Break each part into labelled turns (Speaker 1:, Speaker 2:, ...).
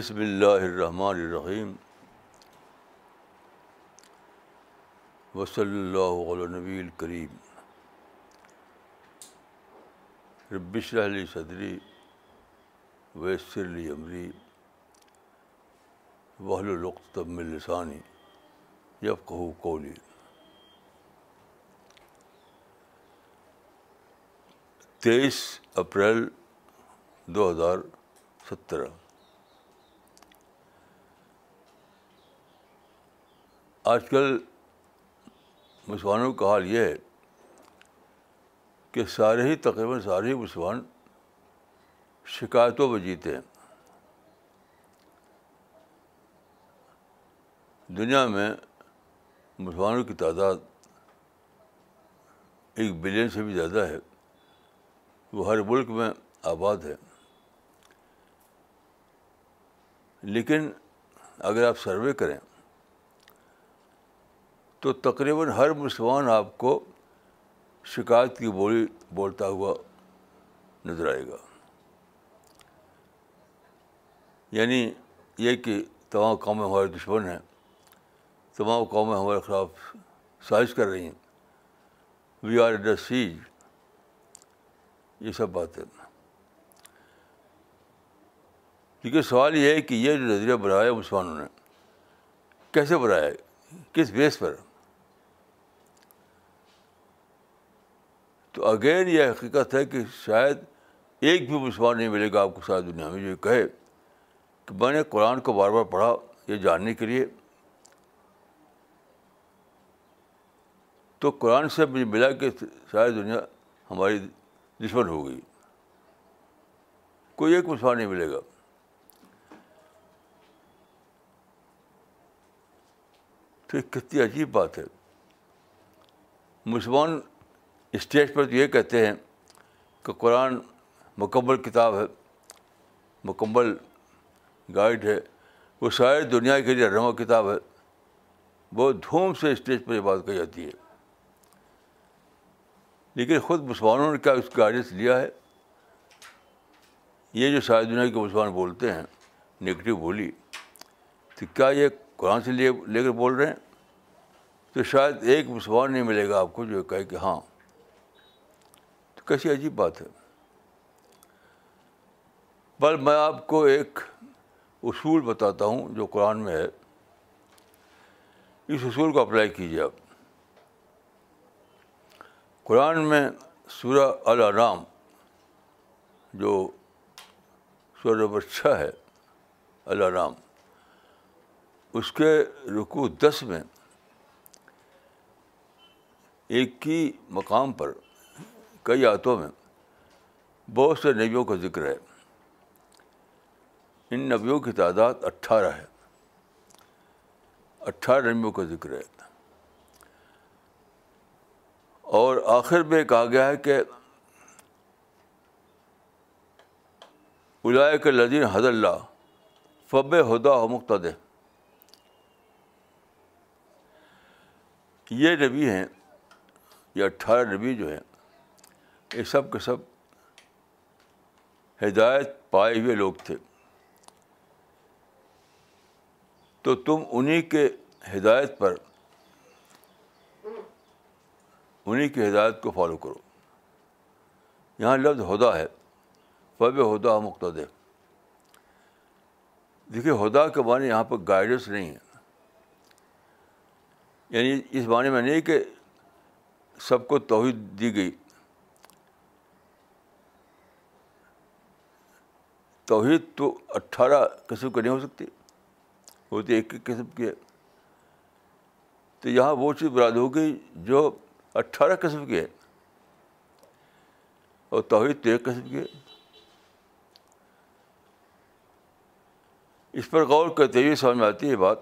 Speaker 1: بسم اللہ الرحمن الرحیم وصلی اللہ علیہ نبی الکریم ربش علی صدری ویسر علی عمری وحل تب السانی کہو کولی تیئیس اپریل دو ہزار سترہ آج کل مسلمانوں کا حال یہ ہے کہ سارے ہی تقریباً سارے ہی مسلمان شکایتوں میں جیتے ہیں دنیا میں مسلمانوں کی تعداد ایک بلین سے بھی زیادہ ہے وہ ہر ملک میں آباد ہے لیکن اگر آپ سروے کریں تو تقریباً ہر مسلمان آپ کو شکایت کی بولی بولتا ہوا نظر آئے گا یعنی یہ کہ تمام قومیں ہمارے دشمن ہیں تمام قومیں ہمارے خلاف سازش کر رہی ہیں وی آر ار سیج یہ سب باتیں کیونکہ سوال یہ ہے کہ یہ جو نظریہ بنایا مسلمانوں نے کیسے بنایا ہے کس بیس پر تو اگین یہ حقیقت ہے کہ شاید ایک بھی مسلمان نہیں ملے گا آپ کو ساری دنیا میں جو کہے کہ میں نے قرآن کو بار بار پڑھا یہ جاننے کے لیے تو قرآن سے مجھے ملا کہ ساری دنیا ہماری دشمن ہو گئی کوئی ایک مسلمان نہیں ملے گا تو یہ کتنی عجیب بات ہے مسلمان اسٹیج پر تو یہ کہتے ہیں کہ قرآن مکمل کتاب ہے مکمل گائیڈ ہے وہ ساری دنیا کے لیے رہنما کتاب ہے بہت دھوم سے اسٹیج پر یہ بات کہی جاتی ہے لیکن خود مسلمانوں نے کیا اس گائیڈنس لیا ہے یہ جو ساری دنیا کے مسلمان بولتے ہیں نگیٹو بولی تو کیا یہ قرآن سے لے لے کر بول رہے ہیں تو شاید ایک مسلمان نہیں ملے گا آپ کو جو کہے کہ ہاں تو کیسی عجیب بات ہے پر میں آپ کو ایک اصول بتاتا ہوں جو قرآن میں ہے اس اصول کو اپلائی کیجیے آپ قرآن میں سورہ الارام جو سورہ نمبر چھ ہے الارام اس کے رکوع دس میں ایک ہی مقام پر کئی آتوں میں بہت سے نبیوں کا ذکر ہے ان نبیوں کی تعداد اٹھارہ ہے اٹھارہ نبیوں کا ذکر ہے اور آخر میں کہا گیا ہے کہ الائے کے لذین حد اللہ فب ہدا مقتد یہ نبی ہیں یہ اٹھارہ نبی جو ہیں یہ سب کے سب ہدایت پائے ہوئے لوگ تھے تو تم انہیں کے ہدایت پر انہیں کی ہدایت کو فالو کرو یہاں لفظ ہدا ہے فب مقتد ہے دیکھیے ہدا کے معنی یہاں پر گائیڈنس نہیں ہے یعنی اس معنی میں نہیں کہ سب کو توحید دی گئی توحید تو اٹھارہ قسم کی نہیں ہو سکتی ہوتی تو ایک قسم کی ہے تو یہاں وہ چیز براد ہوگی جو اٹھارہ قسم کی ہے اور توحید تو ایک قسم کی ہے اس پر غور کرتے ہوئے سمجھ میں آتی ہے بات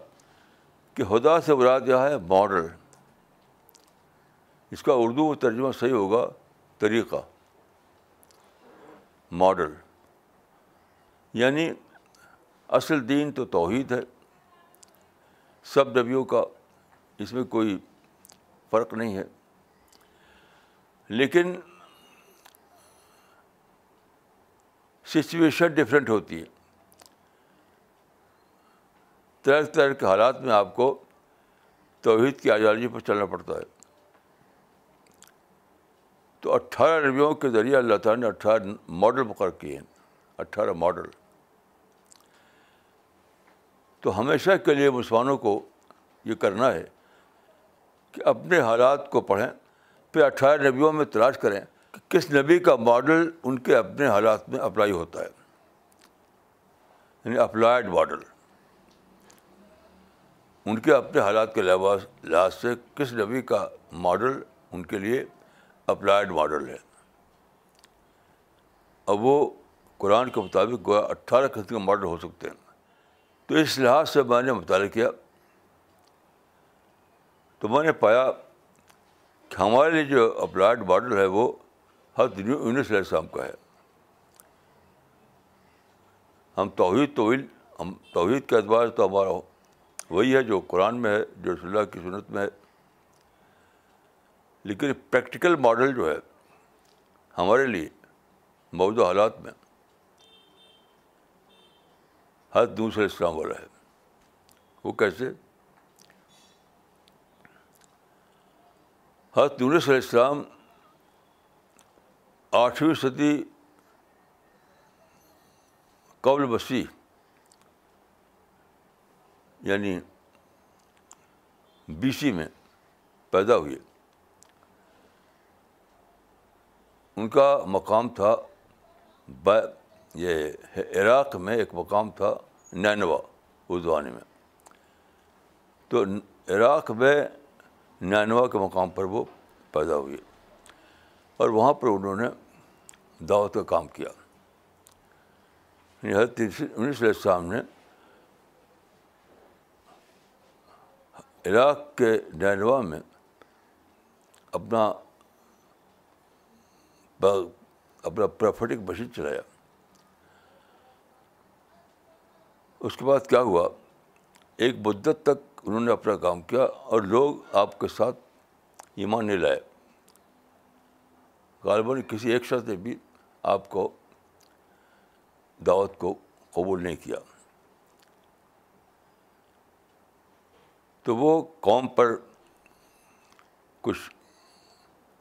Speaker 1: کہ خدا سے براد یہاں ماڈل اس کا اردو ترجمہ صحیح ہوگا طریقہ ماڈل یعنی اصل دین تو توحید ہے سب نبیوں کا اس میں کوئی فرق نہیں ہے لیکن سچویشن ڈفرینٹ ہوتی ہے طرح طرح کے حالات میں آپ کو توحید کی آزادی پر چلنا پڑتا ہے تو اٹھارہ نبیوں کے ذریعے اللہ تعالیٰ نے اٹھارہ ماڈل مقرر کیے ہیں اٹھارہ ماڈل تو ہمیشہ کے لیے مسلمانوں کو یہ کرنا ہے کہ اپنے حالات کو پڑھیں پھر اٹھارہ نبیوں میں تلاش کریں کہ کس نبی کا ماڈل ان کے اپنے حالات میں اپلائی ہوتا ہے یعنی اپلائڈ ماڈل ان کے اپنے حالات کے لحاظ لحاظ سے کس نبی کا ماڈل ان کے لیے اپلائڈ ماڈل ہے اب وہ قرآن کے مطابق گویا اٹھارہ قسم کے ماڈل ہو سکتے ہیں تو اس لحاظ سے میں نے مطالعہ کیا تو میں نے پایا کہ ہمارے لیے جو اپلائڈ ماڈل ہے وہ نیو یونس علیہ السلام کا ہے ہم توحید طویل ہم توحید کے اعتبار سے ہمارا وہی ہے جو قرآن میں ہے جو رسول اللہ کی سنت میں ہے لیکن پریکٹیکل ماڈل جو ہے ہمارے لیے موجودہ حالات میں دوسرا اسلام والا ہے وہ کیسے حضور علیہ اسلام آٹھویں صدی قبل بسی یعنی بی سی میں پیدا ہوئے ان کا مقام تھا یہ عراق میں ایک مقام تھا نینوا اردوانی میں تو عراق میں نینوا کے مقام پر وہ پیدا ہوئی اور وہاں پر انہوں نے دعوت کا کام کیا یعنی حضرت انیس علیہ السلام نے عراق کے نینوا میں اپنا اپنا پرافٹک مشین چلایا اس کے بعد کیا ہوا ایک بدت تک انہوں نے اپنا کام کیا اور لوگ آپ کے ساتھ ایمان نہیں لائے غالباً کسی ایک شخص نے بھی آپ کو دعوت کو قبول نہیں کیا تو وہ قوم پر کچھ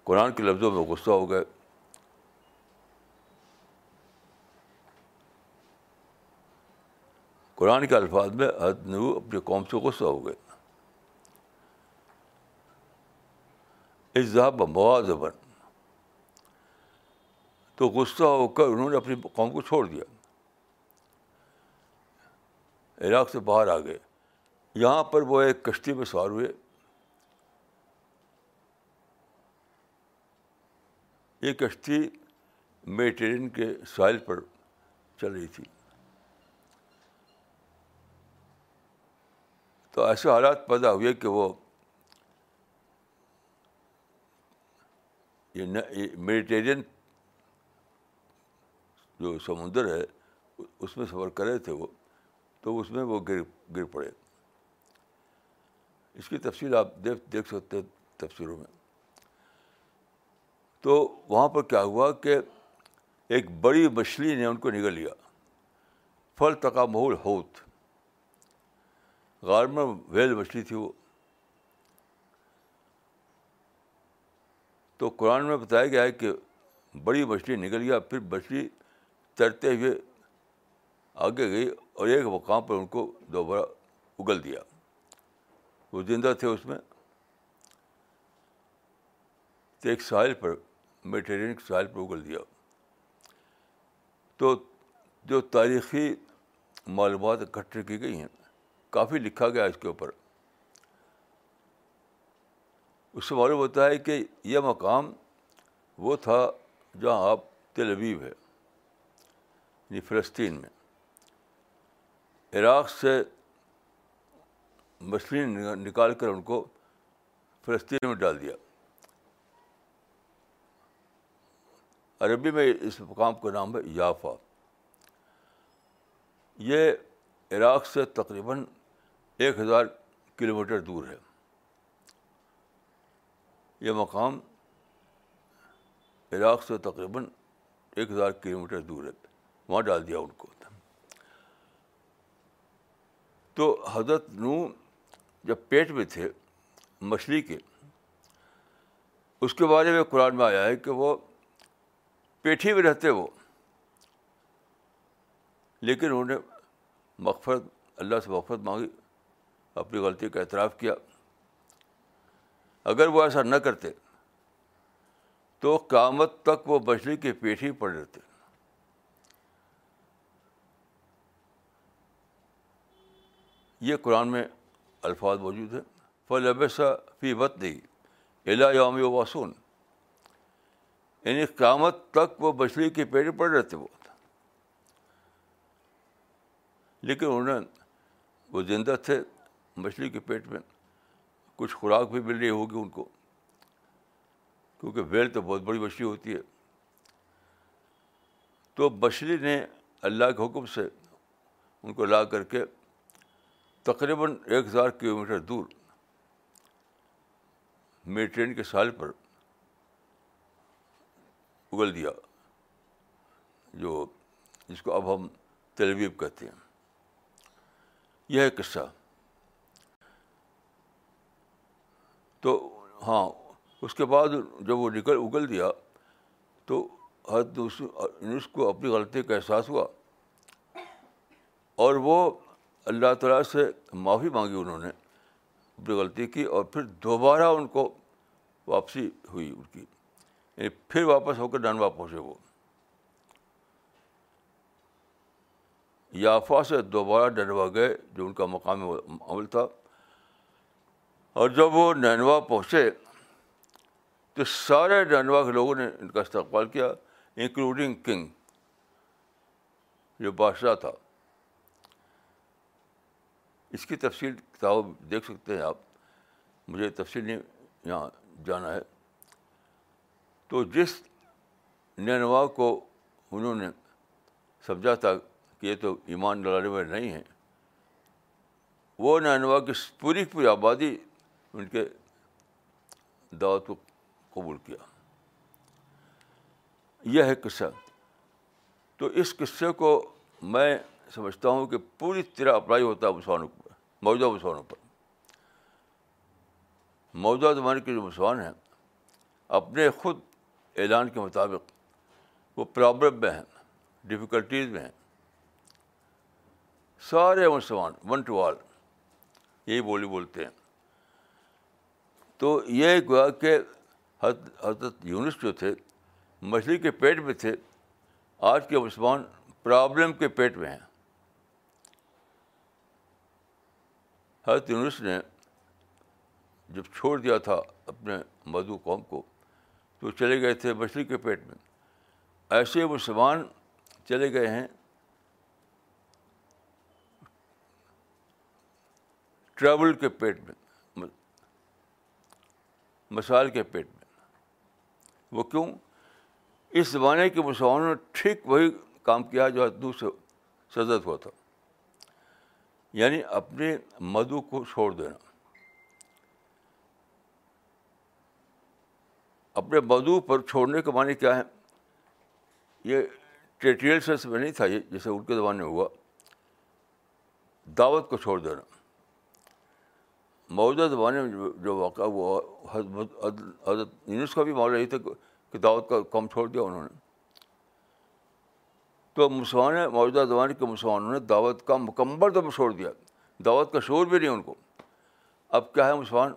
Speaker 1: قرآن کے لفظوں میں غصہ ہو گئے قرآن کے الفاظ میں حضرت نو اپنی قوم سے غصہ ہو گئے اضاف بمبواز بن تو غصہ ہو کر انہوں نے اپنی قوم کو چھوڑ دیا عراق سے باہر آ گئے یہاں پر وہ ایک کشتی میں سوار ہوئے یہ کشتی میٹرین کے سائل پر چل رہی تھی تو ایسے حالات پیدا ہوئے کہ وہ یہ میڈیٹیرین جو سمندر ہے اس میں سفر کر رہے تھے وہ تو اس میں وہ گر گر پڑے اس کی تفصیل آپ دیکھ دیکھ سکتے ہیں تفصیلوں میں تو وہاں پر کیا ہوا کہ ایک بڑی مچھلی نے ان کو نگل لیا پھل تکا مہول ہوت غار میں ویل مچھلی تھی وہ تو قرآن میں بتایا گیا ہے کہ بڑی مچھلی نکل گیا پھر مچھلی تیرتے ہوئے آگے گئی اور ایک مقام پر ان کو دوبارہ اگل دیا وہ زندہ تھے اس میں تو ایک ساحل پر میٹرین ساحل پر اگل دیا تو جو تاریخی معلومات اکٹھے کی گئی ہیں کافی لکھا گیا اس کے اوپر اس سے معلوم ہوتا ہے کہ یہ مقام وہ تھا جہاں آپ تلویب ہے یعنی فلسطین میں عراق سے مچھلی نکال کر ان کو فلسطین میں ڈال دیا عربی میں اس مقام کا نام ہے یافا یہ عراق سے تقریباً ایک ہزار کلو میٹر دور ہے یہ مقام عراق سے تقریباً ایک ہزار کلو میٹر دور ہے وہاں ڈال دیا ان کو تو حضرت نو جب پیٹ میں تھے مچھلی کے اس کے بارے میں قرآن میں آیا ہے کہ وہ پیٹھی میں رہتے وہ لیکن انہوں نے مغفرت اللہ سے مغفرت مانگی اپنی غلطی کا اعتراف کیا اگر وہ ایسا نہ کرتے تو قیامت تک وہ مچھلی کی پیٹ ہی پڑ رہتے یہ قرآن میں الفاظ موجود ہیں فل فی وط وت نہیں الا یوم واسون یعنی قیامت تک وہ مچھلی کی پیٹ پڑ رہتے وہ لیکن انہوں نے وہ زندہ تھے مچھلی کے پیٹ میں کچھ خوراک بھی مل رہی ہوگی ان کو کیونکہ ویل تو بہت بڑی مچھلی ہوتی ہے تو مچھلی نے اللہ کے حکم سے ان کو لا کر کے تقریباً ایک ہزار کلو میٹر دور میٹرین کے سال پر اگل دیا جو جس کو اب ہم تلویب کہتے ہیں یہ ہے قصہ تو ہاں اس کے بعد جب وہ نکل اگل دیا تو حضرت یونس اس کو اپنی غلطی کا احساس ہوا اور وہ اللہ تعالیٰ سے معافی مانگی انہوں نے اپنی غلطی کی اور پھر دوبارہ ان کو واپسی ہوئی ان کی یعنی پھر واپس ہو کر ڈنوا پہنچے وہ یافا سے دوبارہ ڈنوا گئے جو ان کا مقامی عمل تھا اور جب وہ نینوا پہنچے تو سارے نینوا کے لوگوں نے ان کا استقبال کیا انکلوڈنگ کنگ جو بادشاہ تھا اس کی تفصیل کتاب دیکھ سکتے ہیں آپ مجھے تفصیل نہیں یہاں جانا ہے تو جس نینوا کو انہوں نے سمجھا تھا کہ یہ تو ایمان ڈلانے میں نہیں ہیں وہ نینوا کی پوری پوری آبادی ان کے دعوت کو قبول کیا یہ ہے قصہ تو اس قصے کو میں سمجھتا ہوں کہ پوری طرح اپلائی ہوتا ہے مسلمانوں پر موجودہ مسلمانوں پر موجودہ زمانے کے جو مسلمان ہیں اپنے خود اعلان کے مطابق وہ پرابلم میں ہیں ڈفیکلٹیز میں ہیں سارے مسلمان ون ٹو آل یہی بولی بولتے ہیں تو یہ گوا کہ حضرت یونس جو تھے مچھلی کے پیٹ میں تھے آج کے مسلمان پرابلم کے پیٹ میں ہیں حضرت یونس نے جب چھوڑ دیا تھا اپنے مدو قوم کو تو چلے گئے تھے مچھلی کے پیٹ میں ایسے مسلمان چلے گئے ہیں ٹریول کے پیٹ میں مسائل کے پیٹ میں وہ کیوں اس زمانے کے مسلمانوں نے ٹھیک وہی کام کیا جو دوسرے سے سزت ہوا تھا یعنی اپنے مدو کو چھوڑ دینا اپنے مدو پر چھوڑنے کے معنی کیا ہے یہ ٹیلس میں نہیں تھا یہ جیسے ان کے زمانے میں ہوا دعوت کو چھوڑ دینا موجودہ زمانے میں جو واقعہ وہ حضرت حضرت یونس کا بھی مول یہی تھا کہ دعوت کا کم چھوڑ دیا انہوں نے تو مسلمان موجودہ زمانے کے مسلمانوں نے دعوت کا مکمل دم چھوڑ دیا دعوت کا شور بھی نہیں ان کو اب کیا ہے مسلمان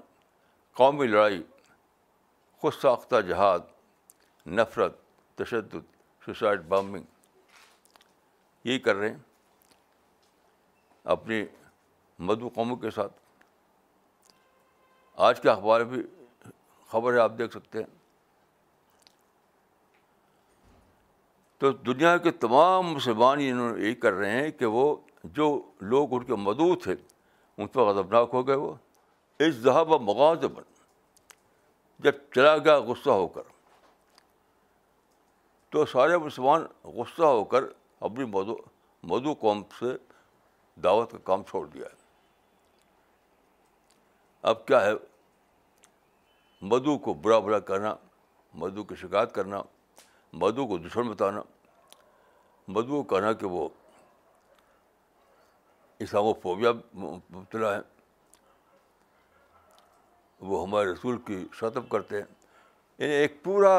Speaker 1: قومی لڑائی خود ساختہ جہاد نفرت تشدد سوسائڈ بامبنگ یہی کر رہے ہیں اپنی مدو قوموں کے ساتھ آج کے اخبار بھی خبر ہے آپ دیکھ سکتے ہیں تو دنیا کے تمام مسلمان انہوں نے یہ کر رہے ہیں کہ وہ جو لوگ ان کے مدعو تھے ان پر غضبناک ہو گئے وہ اضہب و مغل جب چلا گیا غصہ ہو کر تو سارے مسلمان غصہ ہو کر اپنی مدو مدعو قوم سے دعوت کا کام چھوڑ دیا ہے اب کیا ہے مدو کو برا برا کہنا مدو کی شکایت کرنا مدو کو دشمن بتانا مدو کو کہنا کہ وہ اسلام و فوبیا مبتلا ہے وہ ہمارے رسول کی شطب کرتے ہیں یعنی ایک پورا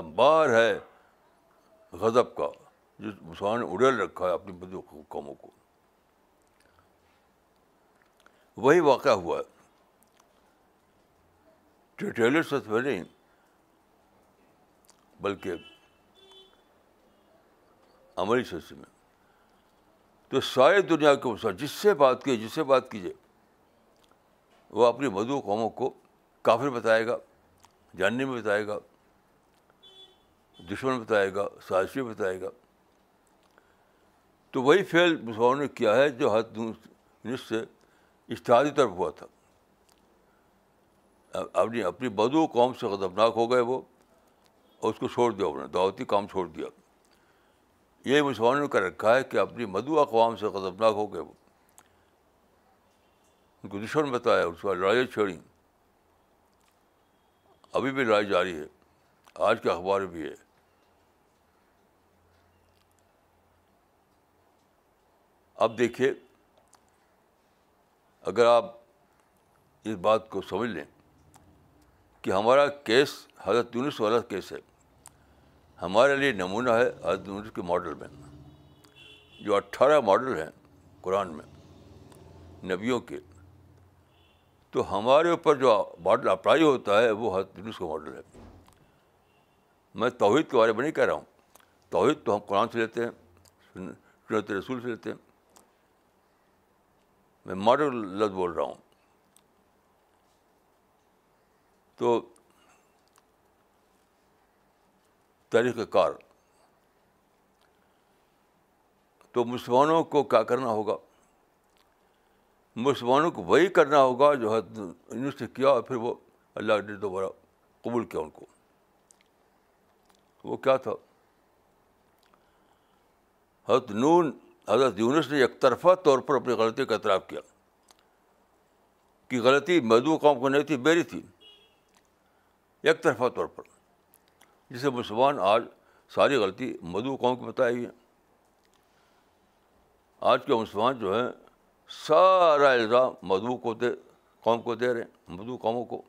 Speaker 1: امبار ہے
Speaker 2: غضب کا جس مسلمان نے اڈیل رکھا ہے اپنی بدو قوموں کو وہی واقعہ ہوا ہے سے سخت نہیں بلکہ عملی سخص میں تو ساری دنیا کے مسلمان جس سے بات کی جس سے بات کیجیے وہ اپنی مدعو قوموں کو کافر بتائے گا جاننے میں بتائے گا دشمن بتائے گا سازشی بتائے گا تو وہی فیل نے کیا ہے جو حد نس سے اشتہادی طرف ہوا تھا اپنی اپنی بدو قوم سے خطرناک ہو گئے وہ اور اس کو چھوڑ دیا انہوں نے دعوتی کام چھوڑ دیا یہ مسلمانوں نے کر رکھا ہے کہ اپنی مدعو اقوام سے خطرناک ہو گئے وہ ان کو دشمن بتایا اس وقت لڑائی چھوڑیں ابھی بھی لڑائی جاری ہے آج کے اخبار بھی ہے اب دیکھیے اگر آپ اس بات کو سمجھ لیں کہ ہمارا کیس حضرت یونس والا کیس ہے ہمارے لیے نمونہ ہے حضرت یونس کے ماڈل میں جو اٹھارہ ماڈل ہیں قرآن میں نبیوں کے تو ہمارے اوپر جو ماڈل اپلائی ہوتا ہے وہ حضرت یونس کا ماڈل ہے میں توحید کے بارے میں نہیں کہہ رہا ہوں توحید تو ہم قرآن سے لیتے ہیں سنت رسول سے لیتے ہیں میں ماڈل لفظ بول رہا ہوں تو طریقہ کار تو مسلمانوں کو کیا کرنا ہوگا مسلمانوں کو وہی کرنا ہوگا جو سے کیا اور پھر وہ اللہ نے دوبارہ قبول کیا ان کو وہ کیا تھا حضرت نون حضرت یونس نے طرفہ طور پر اپنی غلطی کا اعتراف کیا کہ غلطی مدعو قوم کو نہیں تھی میری تھی ایک طرفہ طور پر جسے مسلمان آج ساری غلطی مدعو قوم کو ہے آج کے مسلمان جو ہیں سارا الزام مدعو کو دے قوم کو دے رہے ہیں مدعو قوموں کو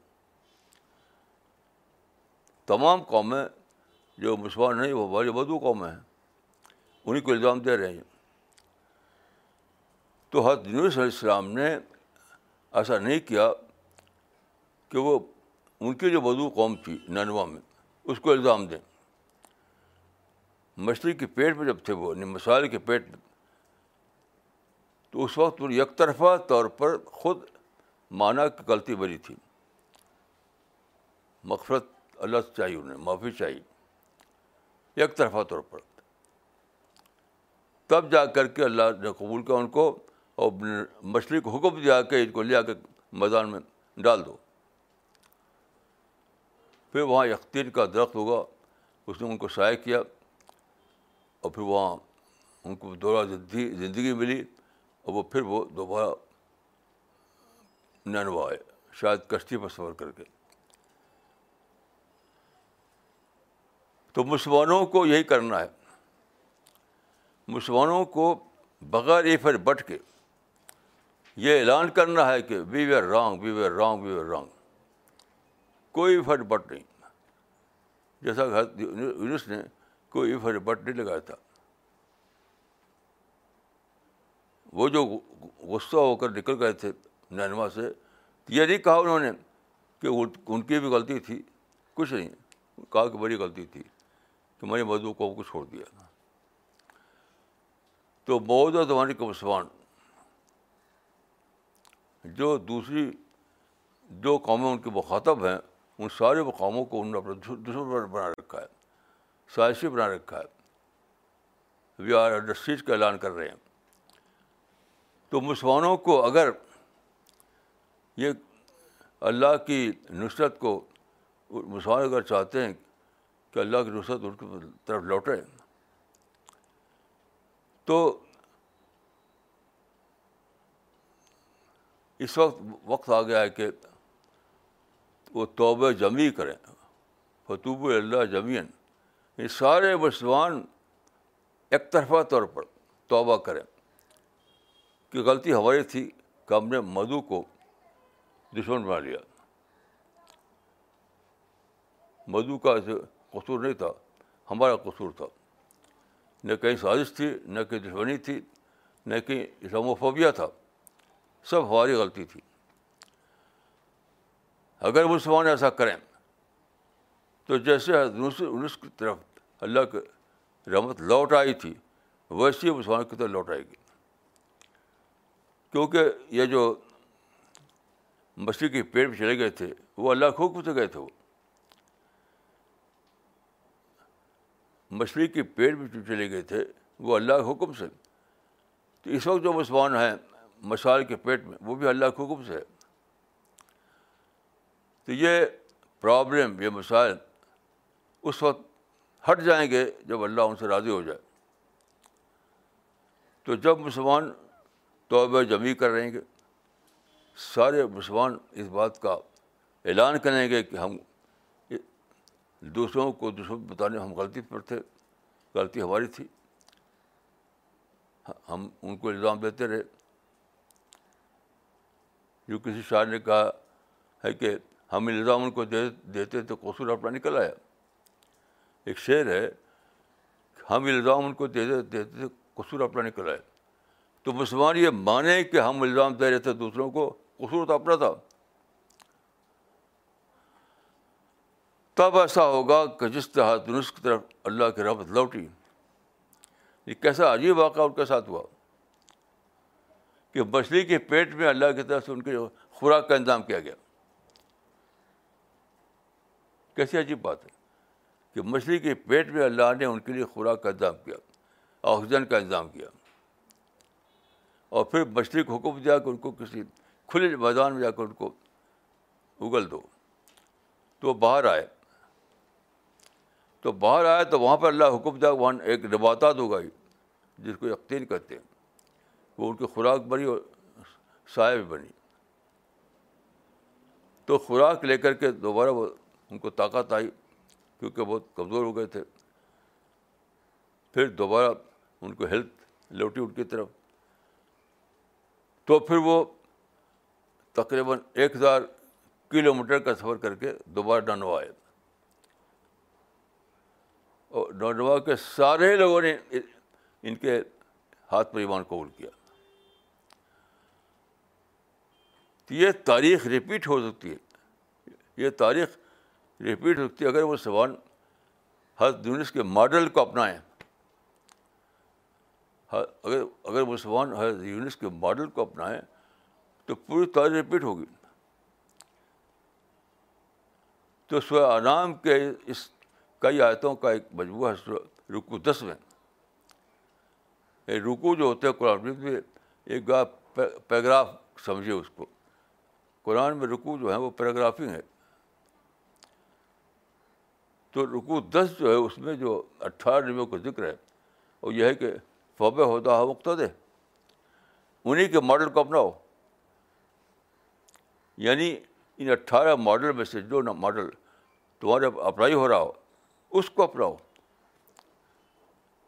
Speaker 2: تمام قومیں جو مسلمان نہیں وہ جو مدعو قومیں ہیں انہیں کو الزام دے رہے ہیں تو حضرت یونس علیہ السلام نے ایسا نہیں کیا کہ وہ ان کی جو وضو قوم تھی ننوا میں اس کو الزام دیں مچھلی کے پیٹ پہ جب تھے وہ یعنی مسائل کے پیٹ میں تو اس وقت وہ یک طرفہ طور پر خود مانا کی غلطی بری تھی مغفرت اللہ سے چاہیے انہیں معافی چاہیے یک طرفہ طور پر تب جا کر کے اللہ نے قبول کیا ان کو اور مچھلی کو حکم دیا کہ ان کو لے آ کے میدان میں ڈال دو پھر وہاں یقین کا درخت ہوگا اس نے ان کو شائع کیا اور پھر وہاں ان کو دوبارہ زندگی ملی اور وہ پھر وہ دوبارہ نینوا آئے شاید کشتی پر سفر کر کے تو مسلمانوں کو یہی کرنا ہے مسلمانوں کو بغیر ایفر بٹ کے یہ اعلان کرنا ہے کہ we were wrong we were wrong we were wrong کوئی ایف بٹ نہیں جیسا کہ کوئی ایف بٹ نہیں لگایا تھا وہ جو غصہ ہو کر نکل گئے تھے نینما سے یہ نہیں کہا انہوں نے کہ ان کی بھی غلطی تھی کچھ نہیں کہا کہ بڑی غلطی تھی کہ نے مزوں کو چھوڑ دیا تو موجودہ زمانے کے مسلمان جو دوسری جو قومیں ان کے مخاطب ہیں ان سارے مقاموں کو انہوں نے اپنا دشمن بنا رکھا ہے سائشی بنا رکھا ہے وی آر انڈسٹریز کا اعلان کر رہے ہیں تو مسلمانوں کو اگر یہ اللہ کی نصرت کو مسلمان اگر چاہتے ہیں کہ اللہ کی نصرت ان کی طرف لوٹیں تو اس وقت وقت آ گیا ہے کہ وہ توبہ جمی کریں فطوب اللہ جمین یہ سارے مسلمان ایک طرفہ طور پر توبہ کریں کہ غلطی ہماری تھی کہ ہم نے مدھو کو دشمن بنا لیا مدھو کا ایسے قصور نہیں تھا ہمارا قصور تھا نہ کہیں سازش تھی نہ کہیں دشمنی تھی نہ کہیں فوبیا تھا سب ہماری غلطی تھی اگر مسلمان ایسا کریں تو جیسے انیس کی طرف اللہ کی رحمت لوٹ آئی تھی ویسے ہی مسلمان کی طرف لوٹ آئے گی کیونکہ یہ جو مشرقی پیڑ پہ چلے گئے تھے وہ اللہ کے حکم سے گئے تھے وہ مچھلی کے پیڑ پہ چلے گئے تھے وہ اللہ کے حکم سے تو اس وقت جو مسلمان ہیں مسائل کے پیٹ میں وہ بھی اللہ کے حکم سے ہے تو یہ پرابلم یہ مسائل اس وقت ہٹ جائیں گے جب اللہ ان سے راضی ہو جائے تو جب مسلمان توبہ جمی کر رہیں گے سارے مسلمان اس بات کا اعلان کریں گے کہ ہم دوسروں کو دوسروں کو بتانے ہم غلطی پر تھے غلطی ہماری تھی ہم ان کو الزام دیتے رہے جو کسی شاعر نے کہا ہے کہ ہم الزام ان کو دے دیتے تو قصور اپنا نکل آیا ایک شعر ہے ہم الزام ان کو دے دیتے تو قصور اپنا نکل آیا تو مسلمان یہ مانے کہ ہم الزام دے رہے تھے دوسروں کو قصور تو اپنا تھا تب ایسا ہوگا کہ جس طرح دنس کی طرف اللہ کی رحمت لوٹی یہ کیسا عجیب واقعہ ان کے ساتھ ہوا کہ مچھلی کے پیٹ میں اللہ کی طرف سے ان کے جو خوراک کا انتظام کیا گیا کیسی عجیب بات ہے کہ مچھلی کے پیٹ میں اللہ نے ان کے لیے خوراک کا انتظام کیا آکسیجن کا انتظام کیا اور پھر مچھلی کو حکم دیا کہ ان کو کسی کھلے میدان میں جا کر ان کو اگل دو تو وہ باہر آئے تو باہر آئے تو وہاں پر اللہ حکم دیا وہاں ایک نباتات اگائی جس کو یقین کرتے ہیں وہ ان کی خوراک بنی اور سایہ بھی بنی تو خوراک لے کر کے دوبارہ وہ ان کو طاقت آئی کیونکہ بہت کمزور ہو گئے تھے پھر دوبارہ ان کو ہیلتھ لوٹی ان کی طرف تو پھر وہ تقریباً ایک ہزار کلو میٹر کا سفر کر کے دوبارہ ڈانڈوا آئے اور ڈنوا کے سارے لوگوں نے ان کے ہاتھ پر ایمان قبول کیا تو یہ تاریخ ریپیٹ ہو سکتی ہے یہ تاریخ رپیٹ سکتی ہے اگر وہ سوال ہر یونٹ کے ماڈل کو اپنائیں اگر اگر مسلمان ہر یونس کے ماڈل کو اپنائیں تو پوری تاریخ رپیٹ ہوگی تو انعام کے اس کئی آیتوں کا ایک مجموعہ ہے رکو دس میں رکو جو ہوتا ہے قرآن میں ایک پیراگراف سمجھے اس کو قرآن میں رکو جو ہے وہ پیراگرافنگ ہے تو رکو دس جو ہے اس میں جو اٹھارہ نبیوں کا ذکر ہے وہ یہ ہے کہ فوبے ہے وقت دے انہیں کے ماڈل کو اپناؤ یعنی ان اٹھارہ ماڈل میں سے جو ماڈل تمہارے اپلائی ہو رہا ہو اس کو اپناؤ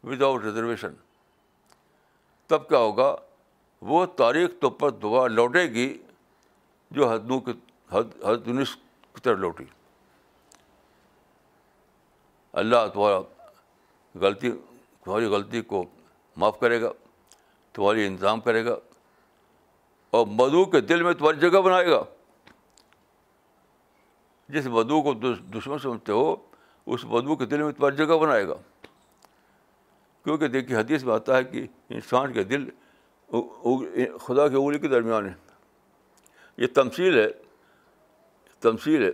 Speaker 2: ود آؤٹ ریزرویشن تب کیا ہوگا وہ تاریخ تو پر دعا لوٹے گی جو نو کے حد جنس کی طرح لوٹی اللہ تمہارا غلطی تمہاری غلطی کو معاف کرے گا تمہاری انتظام کرے گا اور مدعو کے دل میں تمہاری جگہ بنائے گا جس مدعو کو دشمن سمجھتے ہو اس مدعو کے دل میں تمہاری جگہ بنائے گا کیونکہ دیکھیے حدیث میں آتا ہے کہ انسان کے دل خدا کی اگلی کے درمیان ہے یہ تمثیل ہے تمثیل ہے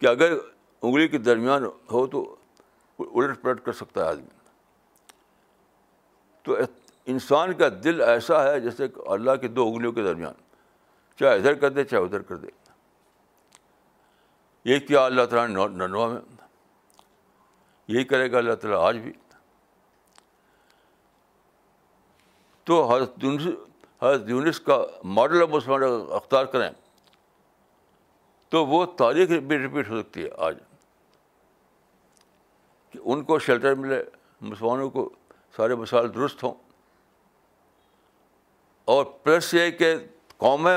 Speaker 2: کہ اگر انگلی کے درمیان ہو تو الٹ پلٹ کر سکتا ہے آدمی تو انسان کا دل ایسا ہے جیسے اللہ کے دو انگلیوں کے درمیان چاہے ادھر کر دے چاہے ادھر کر دے یہ کیا اللہ تعالیٰ نے ننوا میں یہی کرے گا اللہ تعالیٰ آج بھی تو حضرت یونس کا ماڈل آف مسلمان اختیار کریں تو وہ تاریخ بھی رپیٹ ہو سکتی ہے آج کہ ان کو شیلٹر ملے مسلمانوں کو سارے مسائل درست ہوں اور پلس یہ کہ قومیں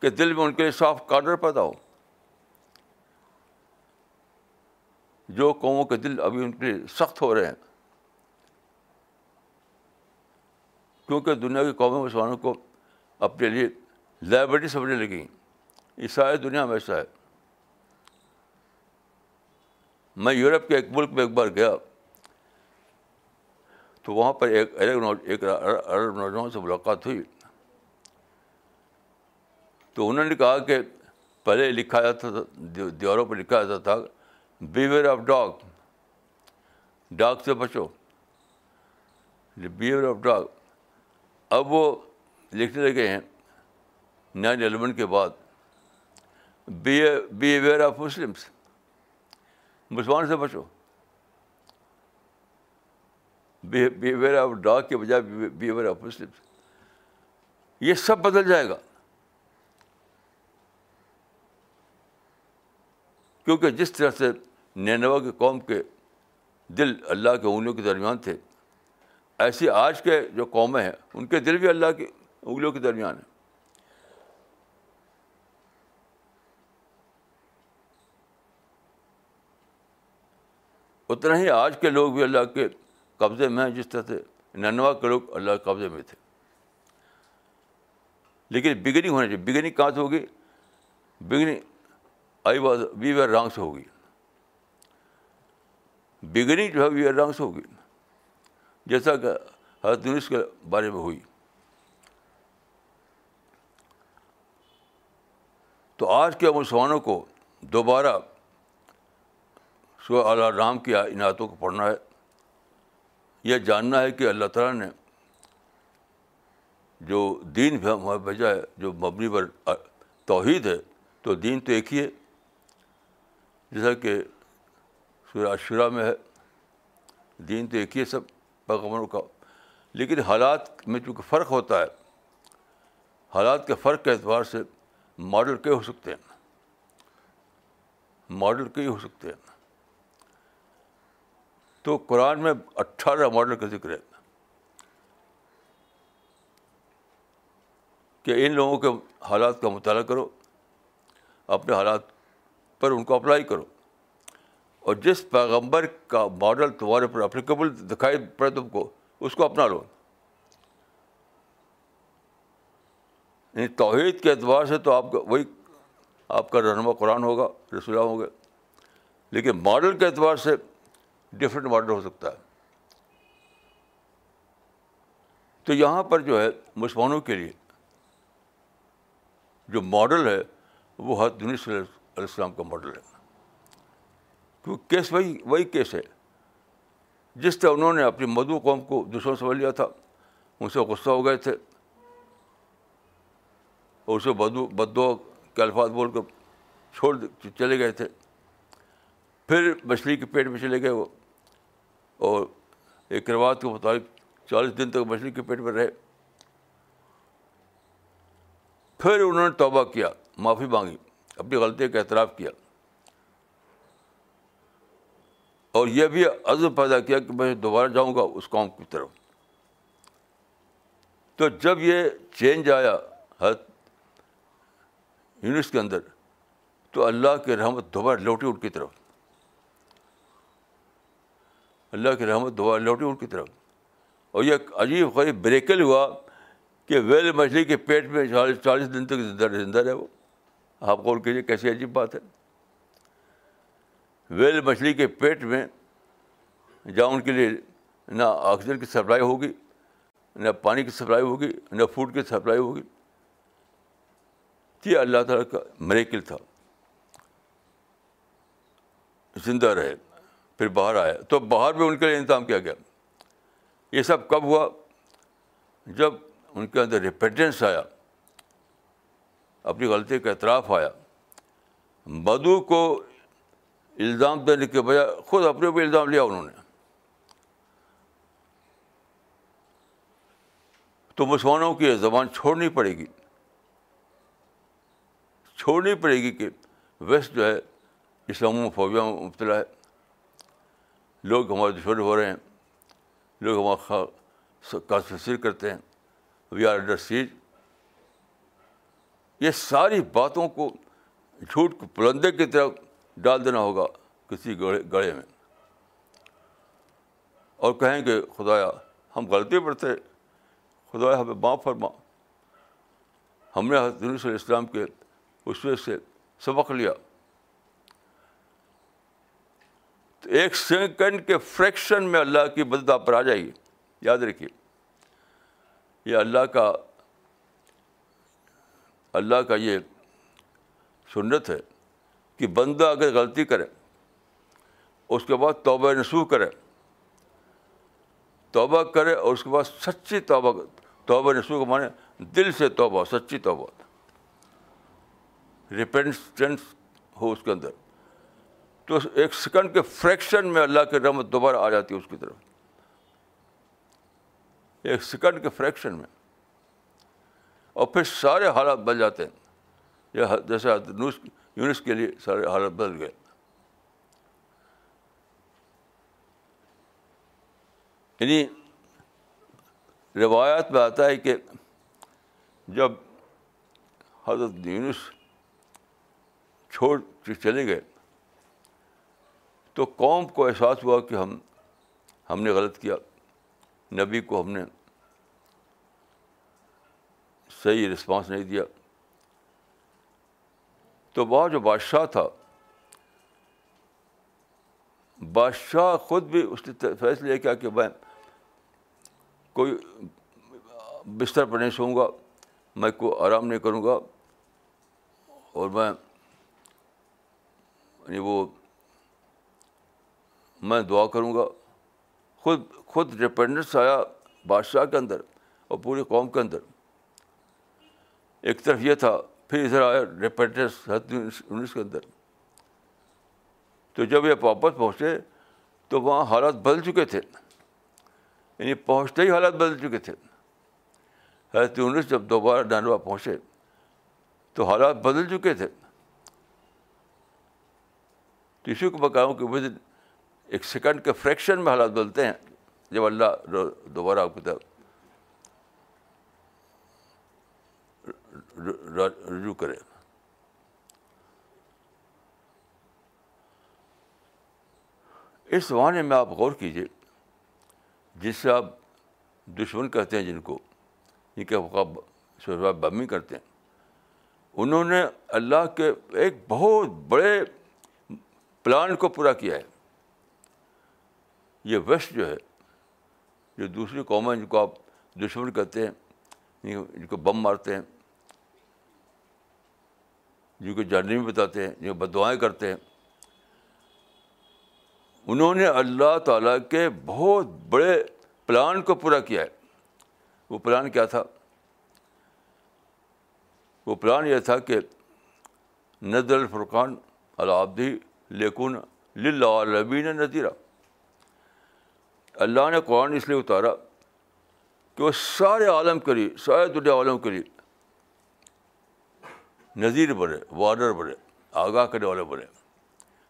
Speaker 2: کے دل میں ان کے لیے صاف کارڈر پیدا ہو جو قوموں کے دل ابھی ان کے لیے سخت ہو رہے ہیں کیونکہ دنیا کی قومی مسلمانوں کو اپنے لیے لائبریری سمجھنے لگیں یہ ساری دنیا میں ایسا ہے میں یورپ کے ایک ملک میں ایک بار گیا تو وہاں پر ایک ایک عرب نوجوان سے ملاقات ہوئی تو انہوں نے کہا کہ پہلے لکھا جاتا تھا دیواروں پہ لکھا جاتا تھا بیویئر آف ڈاگ ڈاگ سے بچو بیور آف ڈاگ اب وہ لکھنے لگے ہیں نائن الیون کے بعد بی اویئر آف مسلمس مسلمان سے بچو بی اویئر آف ڈاک کے بجائے بی اویئر آف مسلمس یہ سب بدل جائے گا کیونکہ جس طرح سے نینوا کے قوم کے دل اللہ کے اونوں کے درمیان تھے ایسی آج کے جو قومیں ہیں ان کے دل بھی اللہ کی انگلیوں کے درمیان ہیں اتنا ہی آج کے لوگ بھی اللہ کے قبضے میں ہیں جس طرح سے ننوا کے لوگ اللہ کے قبضے میں تھے لیکن بگنی ہونی چاہیے بگنی کہاں سے ہوگی بگنی جو ہے وی رانگ سے ہوگی جیسا کہ حضرت کے بارے میں ہوئی تو آج کے مسلمانوں کو دوبارہ اللہ رام کی عنایتوں کو پڑھنا ہے یہ جاننا ہے کہ اللہ تعالیٰ نے جو دین بھیجا ہے جو مبنی پر توحید ہے تو دین تو ایک ہی ہے جیسا کہ سورہ شرا میں ہے دین تو ایک ہی ہے سب پیغمبروں کا لیکن حالات میں چونکہ فرق ہوتا ہے حالات کے فرق کے اعتبار سے ماڈل کئی ہو سکتے ہیں ماڈل کئی ہو سکتے ہیں تو قرآن میں اٹھارہ ماڈل کا ذکر ہے کہ ان لوگوں کے حالات کا مطالعہ کرو اپنے حالات پر ان کو اپلائی کرو اور جس پیغمبر کا ماڈل تمہارے اوپر اپلیکیبل دکھائی پڑے تم کو اس کو اپنا لو یعنی توحید کے اعتبار سے تو آپ کا وہی آپ کا رہنما قرآن ہوگا رسول ہوں گے لیکن ماڈل کے اعتبار سے ڈفرینٹ ماڈل ہو سکتا ہے تو یہاں پر جو ہے مسلمانوں کے لیے جو ماڈل ہے وہ ہے صلی علیہ السلام کا ماڈل ہے کیونکہ کیس وہی وہی کیس ہے جس طرح انہوں نے اپنی مدو قوم کو دشمن سمجھ لیا تھا ان سے غصہ ہو گئے تھے اور اسے بدو بدو کے الفاظ بول کر چھوڑ چلے گئے تھے پھر مچھلی کے پیٹ میں چلے گئے وہ اور ایک رواج کے مطابق چالیس دن تک مچھلی کے پیٹ میں رہے پھر انہوں نے توبہ کیا معافی مانگی اپنی غلطی کا اعتراف کیا اور یہ بھی عزم پیدا کیا کہ میں دوبارہ جاؤں گا اس قوم کی طرف تو جب یہ چینج آیا حد یونٹس کے اندر تو اللہ کی رحمت دوبارہ لوٹی ان کی طرف اللہ کی رحمت دوبارہ لوٹی ان کی طرف اور یہ عجیب غریب بریکل ہوا کہ ویل مچھلی کے پیٹ میں چالیس چالیس دن تک زندہ زندہ رہے وہ آپ غور کیجیے کیسی عجیب بات ہے ویل مچھلی کے پیٹ میں جہاں ان کے لیے نہ آکسیجن کی سپلائی ہوگی نہ پانی کی سپلائی ہوگی نہ فوڈ کی سپلائی ہوگی یہ اللہ تعالیٰ کا مریکل تھا زندہ رہے پھر باہر آیا تو باہر بھی ان کے لیے انتظام کیا گیا یہ سب کب ہوا جب ان کے اندر ریپیٹنس آیا اپنی غلطی کا اعتراف آیا مدو کو الزام دینے کے بجائے خود اپنے پہ الزام لیا انہوں نے تو مسلمانوں کی یہ زبان چھوڑنی پڑے گی چھوڑنی پڑے گی کہ ویسٹ جو ہے اسلام فوبیا میں مبتلا ہے لوگ ہمارے دشمن ہو رہے ہیں لوگ ہمارا کا کرتے ہیں وی آر انڈر سیج یہ ساری باتوں کو جھوٹ پلندے کی طرح ڈال دینا ہوگا کسی گڑھے گڑھے میں اور کہیں گے خدایا ہم غلطی پر تھے خدایا ہمیں معاف فرما ہم نے حضرت السلام کے اس میں سے سبق لیا تو ایک سیکنڈ کے فریکشن میں اللہ کی آپ پر آ جائے گی یاد رکھیے یہ اللہ کا اللہ کا یہ سنت ہے کہ بندہ اگر غلطی کرے اس کے بعد توبہ نسو کرے توبہ کرے اور اس کے بعد سچی توبہ توبہ نسو کو مانے دل سے توبہ سچی توبہ ریپینسنس ہو اس کے اندر تو ایک سیکنڈ کے فریکشن میں اللہ کی رحمت دوبارہ آ جاتی ہے اس کی طرف ایک سیکنڈ کے فریکشن میں اور پھر سارے حالات بن جاتے ہیں جیسے یونس کے لیے سارے حالت بدل گئے یعنی روایات میں آتا ہے کہ جب حضرت یونس چھوڑ کے چلے گئے تو قوم کو احساس ہوا کہ ہم ہم نے غلط کیا نبی کو ہم نے صحیح رسپانس نہیں دیا تو وہاں جو بادشاہ تھا بادشاہ خود بھی اس نے فیصلہ کیا کہ میں کوئی بستر پر نہیں سوؤں گا میں کوئی آرام نہیں کروں گا اور میں یعنی وہ میں دعا کروں گا خود خود ڈپینڈنس آیا بادشاہ کے اندر اور پوری قوم کے اندر ایک طرف یہ تھا پھر ادھر آیا ریپیٹس انیس انیس کے اندر تو جب یہ واپس پہنچے تو وہاں حالات بدل چکے تھے یعنی پہنچتے ہی حالات بدل چکے تھے حضرت انیس جب دوبارہ ڈانڈوا پہنچے تو حالات بدل چکے تھے ٹیشو کو بکاؤں کہ ود ایک سیکنڈ کے فریکشن میں حالات بدلتے ہیں جب اللہ دوبارہ آپ کو رجوع کریں اس زمانے میں آپ غور کیجیے جس سے آپ دشمن کہتے ہیں جن کو جن کے شہباب بمی کرتے ہیں انہوں نے اللہ کے ایک بہت بڑے پلان کو پورا کیا ہے یہ ویسٹ جو ہے جو دوسری قوم ہے جن کو آپ دشمن کہتے ہیں جن کو بم مارتے ہیں جاننی بتاتے ہیں جو بدعائیں کرتے ہیں انہوں نے اللہ تعالیٰ کے بہت بڑے پلان کو پورا کیا ہے وہ پلان کیا تھا وہ پلان یہ تھا کہ نظر الفرقان العبدی لیکن للعالمین نذیرہ اللہ نے قرآن اس لیے اتارا کہ وہ سارے عالم کے لیے سارے دنیا عالم کے لیے نذیر بنے وارڈر بنے آگاہ کرنے والے بنے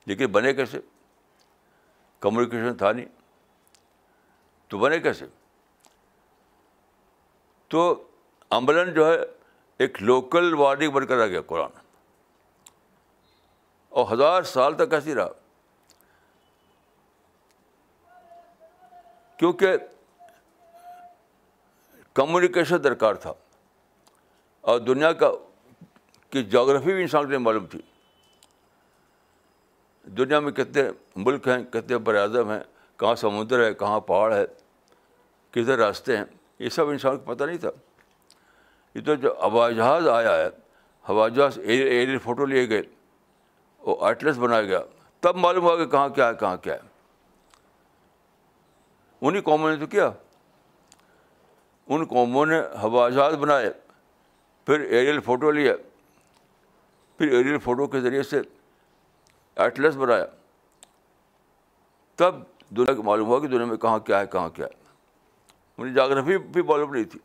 Speaker 2: لیکن بنے کیسے کمیونیکیشن تھا نہیں تو بنے کیسے تو امبلن جو ہے ایک لوکل وارڈنگ بن کر رہ گیا قرآن اور ہزار سال تک ایسی رہا کیونکہ کمیونیکیشن درکار تھا اور دنیا کا کی جغرافی بھی انسان کے لیے معلوم تھی دنیا میں کتنے ملک ہیں کتنے بر اعظم ہیں کہاں سمندر ہے کہاں پہاڑ ہے کدھر راستے ہیں یہ سب انسان کو پتہ نہیں تھا یہ تو جو ہوا جہاز آیا ہے ہوا جہاز ایئر فوٹو لیے گئے وہ آئٹلس بنایا گیا تب معلوم ہوا کہ کہاں کیا ہے کہاں کیا ہے انہیں قوموں نے تو کیا ان قوموں نے ہوا جہاز بنائے پھر ایریل فوٹو لیے پھر ایریل فوٹو کے ذریعے سے ایٹلس بنایا تب دنیا کو معلوم ہوا کہ دنیا میں کہاں کیا ہے کہاں کیا ہے مجھے جاگرافی بھی معلوم نہیں تھی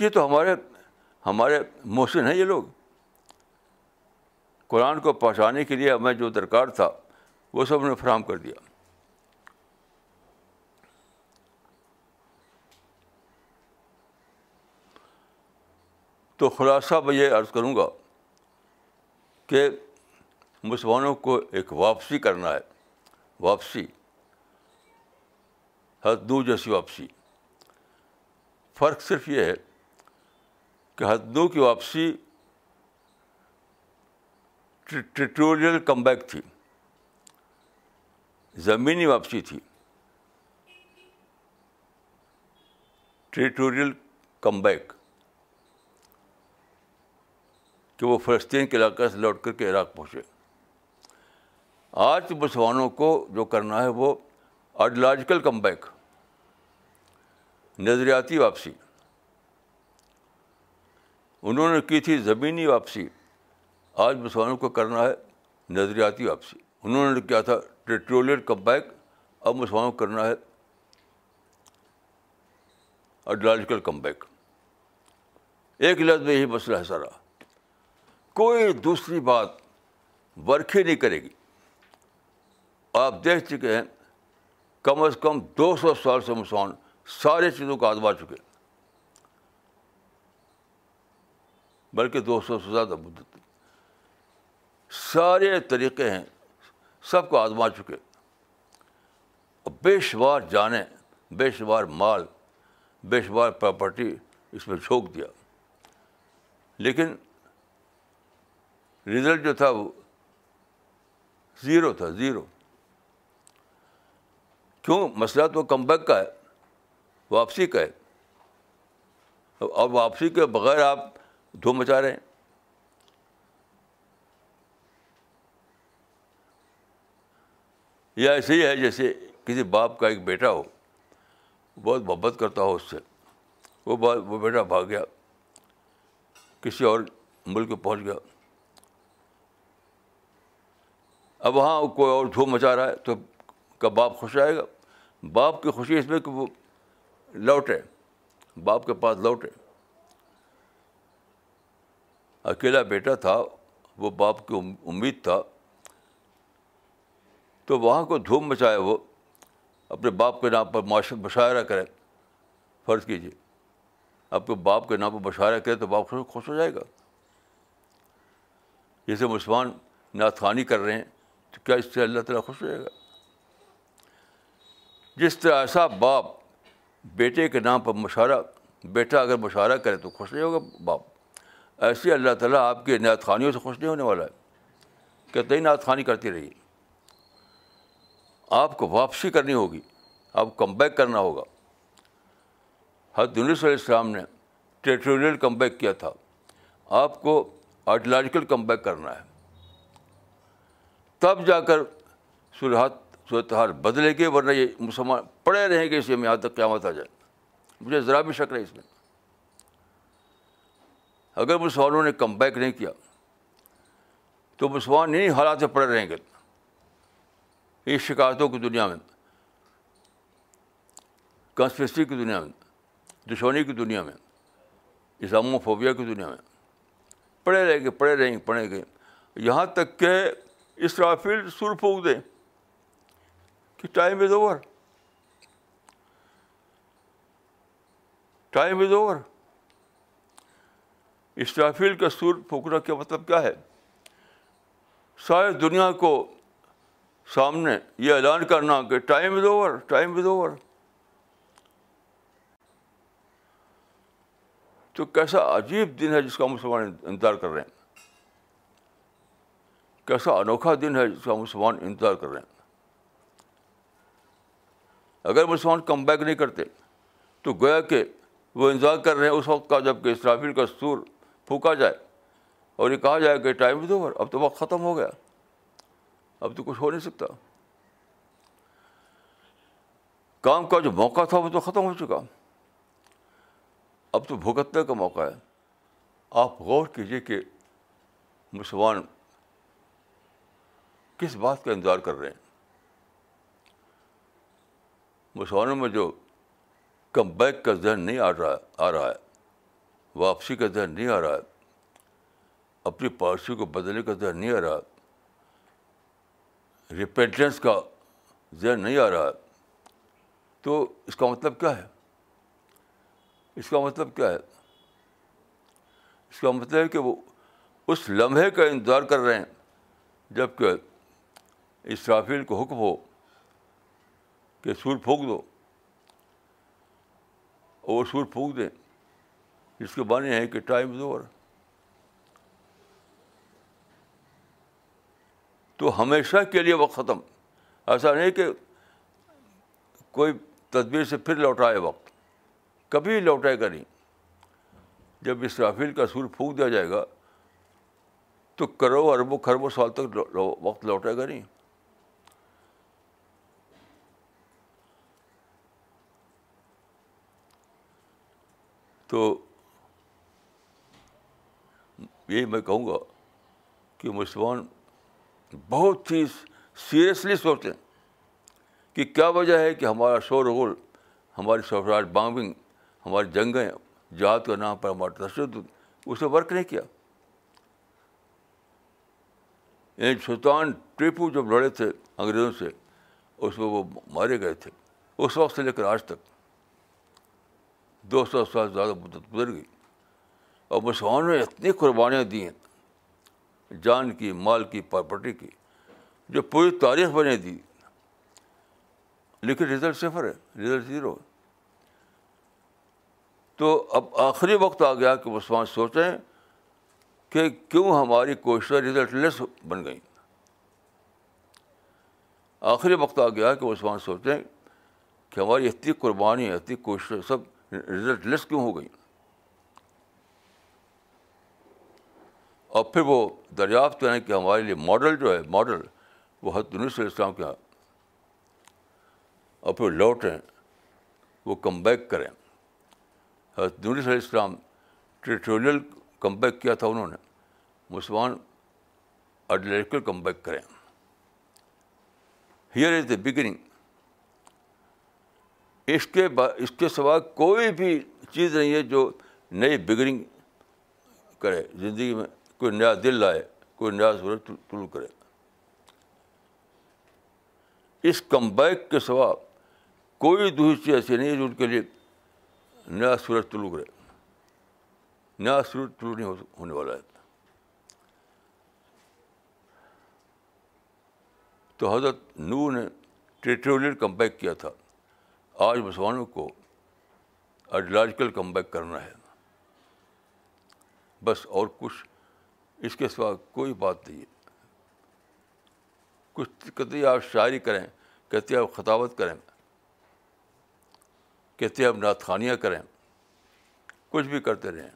Speaker 2: یہ تو ہمارے ہمارے محسن ہیں یہ لوگ قرآن کو پہنچانے کے لیے ہمیں جو درکار تھا وہ سب انہوں نے فراہم کر دیا تو خلاصہ میں یہ عرض کروں گا کہ مسلمانوں کو ایک واپسی کرنا ہے واپسی ہد جیسی واپسی فرق صرف یہ ہے کہ ہد کی واپسی ٹریٹوریل کم بیک تھی زمینی واپسی تھی ٹریٹوریل کم بیک کہ وہ فلسطین کے علاقے سے لوٹ کر کے عراق پہنچے آج مسلمانوں کو جو کرنا ہے وہ آئیڈیالوجیکل کم بیک نظریاتی واپسی انہوں نے کی تھی زمینی واپسی آج مسلمانوں کو کرنا ہے نظریاتی واپسی انہوں نے کیا تھا ٹریٹرول کم بیک اب مسلمانوں کو کرنا ہے آئیڈیالوجیکل کم بیک ایک لفظ میں یہی مسئلہ ہے سارا کوئی دوسری بات ورکھی نہیں کرے گی آپ دیکھ چکے ہیں کم از کم دو سو سال سے مسلمان سارے چیزوں کو آزما چکے بلکہ دو سو سے زیادہ مدت سارے طریقے ہیں سب کو آزما چکے بے بےشوار جانے شمار مال بے شمار پراپرٹی اس میں جھونک دیا لیکن رزلٹ جو تھا وہ زیرو تھا زیرو کیوں مسئلہ تو کم بیک کا ہے واپسی کا ہے اور واپسی کے بغیر آپ دھو مچا رہے ہیں یا ایسے ہی ہے جیسے کسی باپ کا ایک بیٹا ہو بہت محبت کرتا ہو اس سے وہ وہ بیٹا بھاگ گیا کسی اور ملک پہنچ گیا اب وہاں کوئی اور دھوم مچا رہا ہے تو کا باپ خوش آئے گا باپ کی خوشی اس میں کہ وہ لوٹے باپ کے پاس لوٹے اکیلا بیٹا تھا وہ باپ کی امید تھا تو وہاں کو دھوم مچائے وہ اپنے باپ کے نام پر مشاعرہ کرے فرض کیجیے آپ کے باپ کے نام پر مشاعرہ کرے تو باپ خوش ہو جائے گا جیسے مسلمان نعت خوانی کر رہے ہیں تو کیا اس سے اللہ تعالیٰ خوش رہے گا جس طرح ایسا باپ بیٹے کے نام پر مشارہ بیٹا اگر مشارہ کرے تو خوش نہیں ہوگا باپ ایسے اللہ تعالیٰ آپ کے نعت خانیوں سے خوش نہیں ہونے والا ہے کہ ہی نعت خوانی کرتی رہی آپ کو واپسی کرنی ہوگی آپ کو کم بیک کرنا ہوگا حد السلام نے ٹریٹوریل کم بیک کیا تھا آپ کو آئیڈیالوجیکل کم بیک کرنا ہے تب جا کر صورحت صورتحال بدلے گی ورنہ یہ مسلمان پڑے رہیں گے اس میں یہاں تک قیامت آ جائے مجھے ذرا بھی شک رہی اس میں اگر مسلمانوں نے کم بیک نہیں کیا تو مسلمان انہیں حالات پڑے رہیں گے اس شکایتوں کی دنیا میں کنسپریسی کی دنیا میں دشمنی کی دنیا میں اسلام و فوبیا کی دنیا میں پڑھے رہیں گے پڑھے رہیں گے پڑھیں گے یہاں تک کہ اسرافیل سر پھونک دیں کہ time is over time is over اسرافیل کا سر پھونکنا کا مطلب کیا ہے ساری دنیا کو سامنے یہ اعلان کرنا کہ time is over time is over تو کیسا عجیب دن ہے جس کا مسلمان انتظار کر رہے ہیں کیسا انوکھا دن ہے جس کا مسلمان انتظار کر رہے ہیں اگر مسلمان کم بیک نہیں کرتے تو گویا کہ وہ انتظار کر رہے ہیں اس وقت کا جب کہ اسرافیل کا سور پھونکا جائے اور یہ کہا جائے کہ ٹائم اوور اب تو وقت ختم ہو گیا اب تو کچھ ہو نہیں سکتا کام کا جو موقع تھا وہ تو ختم ہو چکا اب تو بھگتنے کا موقع ہے آپ غور کیجیے کہ مسلمان کس بات کا انتظار کر رہے ہیں مسلمانوں میں جو کم بیک کا ذہن نہیں آ رہا آ رہا ہے واپسی کا ذہن نہیں آ رہا ہے اپنی پارسی کو بدلنے کا ذہن نہیں آ رہا ریپینٹنس کا ذہن نہیں آ رہا تو اس کا مطلب کیا ہے اس کا مطلب کیا ہے اس کا مطلب ہے کہ وہ اس لمحے کا انتظار کر رہے ہیں جب کہ اسرافیل کو حکم ہو کہ سور پھونک دو اور وہ سور پھونک دیں اس کے بانے ہے کہ ٹائم دو اور تو ہمیشہ کے لیے وقت ختم ایسا نہیں کہ کوئی تدبیر سے پھر لوٹائے وقت کبھی لوٹائے گا نہیں جب اس رافیل کا سور پھونک دیا جائے گا تو کرو اربوں کھربوں سال تک وقت لوٹائے گا نہیں تو یہی میں کہوں گا کہ مسلمان بہت ہی سیریسلی سوچتے ہیں کہ کیا وجہ ہے کہ ہمارا شور غل ہماری سوہراج بامبنگ ہماری جنگیں جات کا نام پر ہمارا تشدد اسے ورک نہیں کیا یعنی سلطان ٹیپو جب لڑے تھے انگریزوں سے اس میں وہ مارے گئے تھے اس وقت سے لے کر آج تک دو سو سال زیادہ مدت گزر گئی اور مسلمانوں نے اتنی قربانیاں دی ہیں جان کی مال کی پراپرٹی کی جو پوری تاریخ بنے دی لیکن رزلٹ صفر ہے رزلٹ زیرو ہے تو اب آخری وقت آ گیا کہ مسلمان سوچیں کہ کیوں ہماری کوششیں رزلٹ لیس بن گئیں آخری وقت آ گیا کہ مسلمان سوچیں کہ ہماری اتنی قربانی اتنی کوششیں سب رزلٹ لیس کیوں ہو گئی اور پھر وہ دریافت کریں کہ ہمارے لیے ماڈل جو ہے ماڈل وہ حد صلی السلام کیا ہاں۔ اور پھر لوٹیں وہ کم بیک کریں حد علیہ السلام ٹریٹوریل کم بیک کیا تھا انہوں نے مسلمان اڈلیٹیکل کم بیک کریں ہیئر از دا بگننگ اس کے با اس کے سوا کوئی بھی چیز نہیں ہے جو نئی بگننگ کرے زندگی میں کوئی نیا دل لائے کوئی نیا سورج طلوع کرے اس کم بیک کے سوا کوئی دوسری چیز ایسی نہیں ہے جو ان کے لیے نیا سورج طلوع کرے نیا سورج طلوع نہیں ہونے والا ہے تو حضرت نو نے ٹریٹوریل کم بیک کیا تھا آج مسلمانوں کو آئیڈیالوجیکل کم بیک کرنا ہے بس اور کچھ اس کے سوا کوئی بات نہیں ہے کچھ کہتے آپ شاعری کریں کہتے آپ خطاوت کریں کہتے آپ نعت خانیاں کریں کچھ بھی کرتے رہیں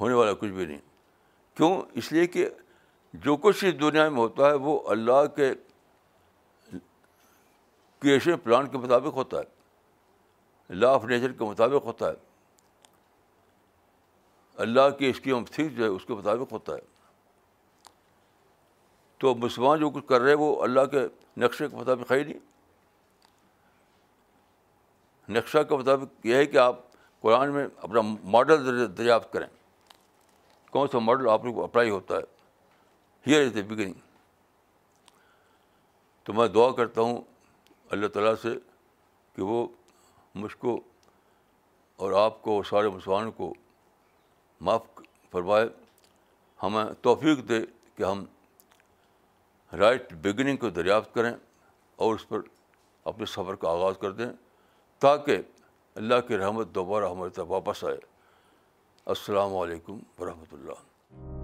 Speaker 2: ہونے والا کچھ بھی نہیں کیوں اس لیے کہ جو کچھ اس دنیا میں ہوتا ہے وہ اللہ کے کریشن پلان کے مطابق ہوتا ہے لا آف نیچر کے مطابق ہوتا ہے اللہ کی اسکیم تھی جو ہے اس کے مطابق ہوتا ہے تو مسلمان جو کچھ کر رہے ہیں وہ اللہ کے نقشے کے مطابق ہے ہی نہیں نقشہ کے مطابق یہ ہے کہ آپ قرآن میں اپنا ماڈل دریافت کریں کون سا ماڈل آپ کو اپلائی ہوتا ہے ہیئر از دا بگننگ تو میں دعا کرتا ہوں اللہ تعالیٰ سے کہ وہ مجھ کو اور آپ کو اور سارے مسلمانوں کو معاف فرمائے ہمیں توفیق دے کہ ہم رائٹ بگننگ کو دریافت کریں اور اس پر اپنے سفر کا آغاز کر دیں تاکہ اللہ کی رحمت دوبارہ ہمارے طرف واپس آئے السلام علیکم ورحمۃ اللہ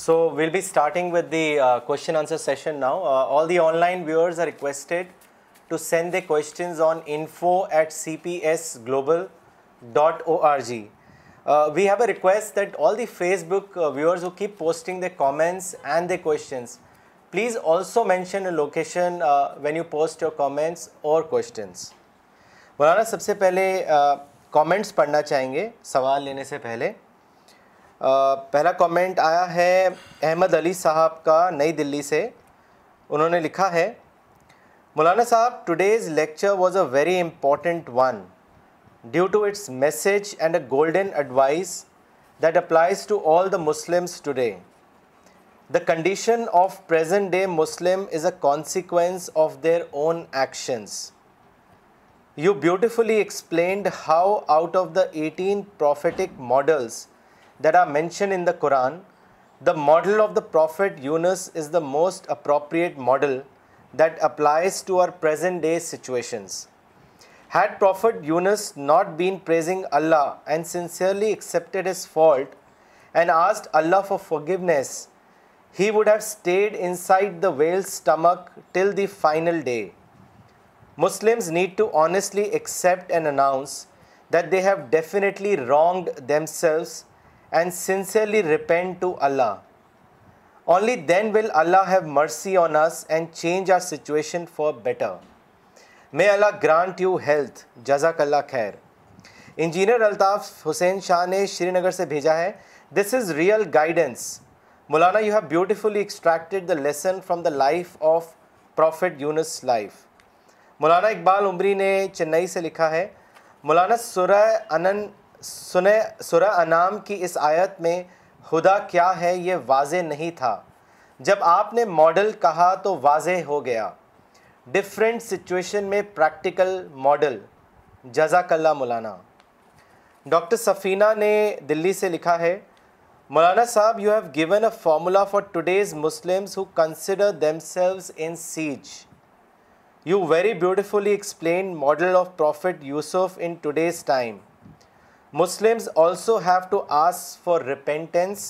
Speaker 3: so will be starting with the question answer session now all the online viewers are requested to send the questions on info at C P S global dot O R G we have a request that all the Facebook viewers who keep posting the comments and the questions please also mention location when you post your comments اور questions بولانا سب سے پہلے comments پڑھنا چاہیں گے سوال لینے سے پہلے پہلا کومنٹ آیا ہے احمد علی صاحب کا نئی دلی سے انہوں نے لکھا ہے مولانا صاحب today's lecture was a very important one due to its message and a golden advice that applies to all the Muslims today the condition of present day Muslim is a consequence of their own actions you beautifully explained how out of the eighteen prophetic models that are mentioned in the Quran, the model of the Prophet Yunus is the most appropriate model that applies to our present day situations. Had Prophet Yunus not been praising Allah and sincerely accepted his fault and asked Allah for forgiveness, he would have stayed inside the whale's stomach till the final day. Muslims need to honestly accept and announce that they have definitely wronged themselves and sincerely repent to Allah only then will Allah have mercy on us and change our situation for better may Allah grant you health جزاک اللہ خیر engineer Altaf Hussain Shah نے شری نگر سے بھیجا ہے this is real guidance Maulana you have beautifully the lesson from the life of prophet Yunus life Maulana Iqbal عمری نے چنئی سے لکھا ہے مولانا سورہ انن سنے سورہ انام کی اس آیت میں خدا کیا ہے یہ واضح نہیں تھا جب آپ نے ماڈل کہا تو واضح ہو گیا ڈفرینٹ سچویشن میں پریکٹیکل ماڈل جزاک اللہ مولانا ڈاکٹر سفینہ نے دلی سے لکھا ہے مولانا صاحب you have given a formula for today's Muslims who consider themselves in siege you very beautifully explain model of prophet Yusuf in today's time Muslims also have to ask for repentance